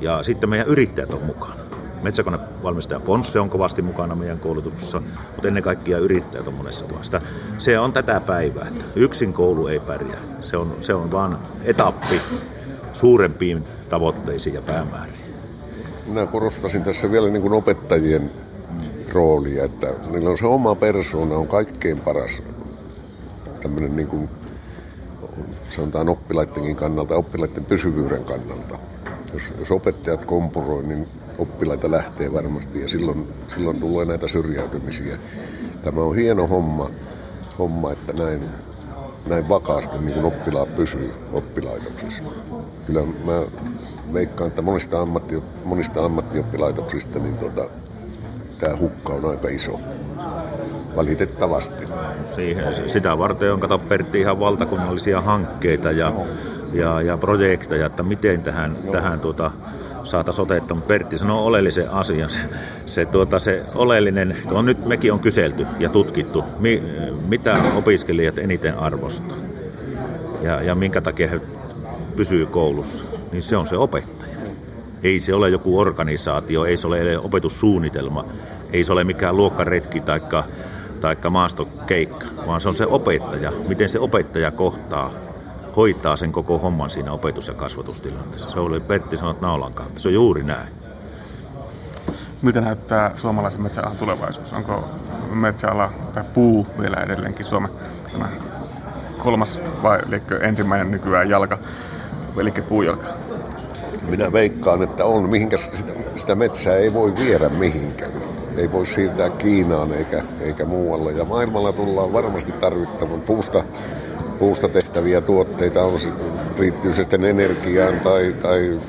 [SPEAKER 6] Ja sitten meidän yrittäjät on mukana. Metsäkonevalmistaja Ponsse on kovasti mukana meidän koulutuksessa, mutta ennen kaikkea yrittäjät on monessa vasta. Se on tätä päivää, että yksin koulu ei pärjää. Se on, se on vain etappi suurempiin tavoitteisiin ja päämääriin.
[SPEAKER 7] Minä korostasin tässä vielä niin kuin opettajien roolia, että niillä on se oma persoona on kaikkein paras tämmöinen niin kuin, sanotaan oppilaidenkin kannalta, oppilaiden pysyvyyden kannalta. Jos, jos opettajat kompuroi, niin oppilaita lähtee varmasti ja silloin, silloin tulee näitä syrjäytymisiä. Tämä on hieno homma, homma että näin, näin vakaasti niin kuin oppilaat pysyy oppilaitoksessa. Kyllä mä veikkaan, että monista, ammatti, monista ammattioppilaitoksista niin tota, tämä hukka on aika iso. Valitettavasti.
[SPEAKER 6] Siihen, sitä varten on kato Pertti ihan valtakunnallisia hankkeita ja, ja, ja projekteja, että miten tähän, tähän tuota, saataisiin otetta. Mutta Pertti sanoo oleellisen asian. Se, se, tuota, se oleellinen, kun nyt mekin on kyselty ja tutkittu, mi, mitä opiskelijat eniten arvostaa ja, ja minkä takia he pysyy koulussa, niin se on se opettaja. Ei se ole joku organisaatio, ei se ole opetussuunnitelma, ei se ole mikään luokkaretki tai taikka maastokeikka, vaan se on se opettaja, miten se opettaja kohtaa, hoitaa sen koko homman siinä opetus- ja kasvatustilanteessa. Se oli Pertti sanonut naulan kanssa. Se on juuri näin.
[SPEAKER 2] Miltä näyttää suomalaisen metsäalan tulevaisuus? Onko metsäala tai puu vielä edelleenkin Suomen tämä kolmas vai ensimmäinen nykyään jalka eli puujalka?
[SPEAKER 7] Minä veikkaan, että on. Mihinkä sitä, sitä metsää ei voi viedä mihinkään. Ei voi siirtää Kiinaan eikä, eikä muualle. Ja maailmalla tullaan varmasti tarvittamaan puusta, puusta tehtäviä tuotteita, on, riittyy se sitten energiaan tai, tai,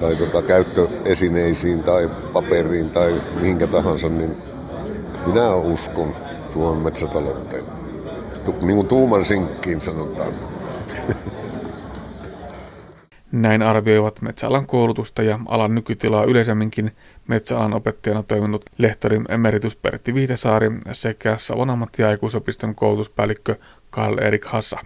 [SPEAKER 7] tai tota, käyttöesineisiin tai paperiin tai mihinkä tahansa, niin minä uskon Suomen metsätalouteen. Niin kuin tuuman sinkkiin sanotaan. [laughs]
[SPEAKER 2] Näin arvioivat metsäalan koulutusta ja alan nykytilaa yleisemminkin metsäalan opettajana toiminut lehtori emeritus Pertti Viitesaari sekä Savon ammattiaikuisopiston koulutuspäällikkö Karl-Erik Hassa.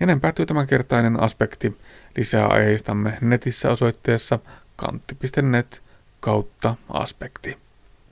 [SPEAKER 2] Ja näin päättyy tämänkertainen aspekti. Lisää aiheistamme netissä osoitteessa kantti.net kautta aspekti.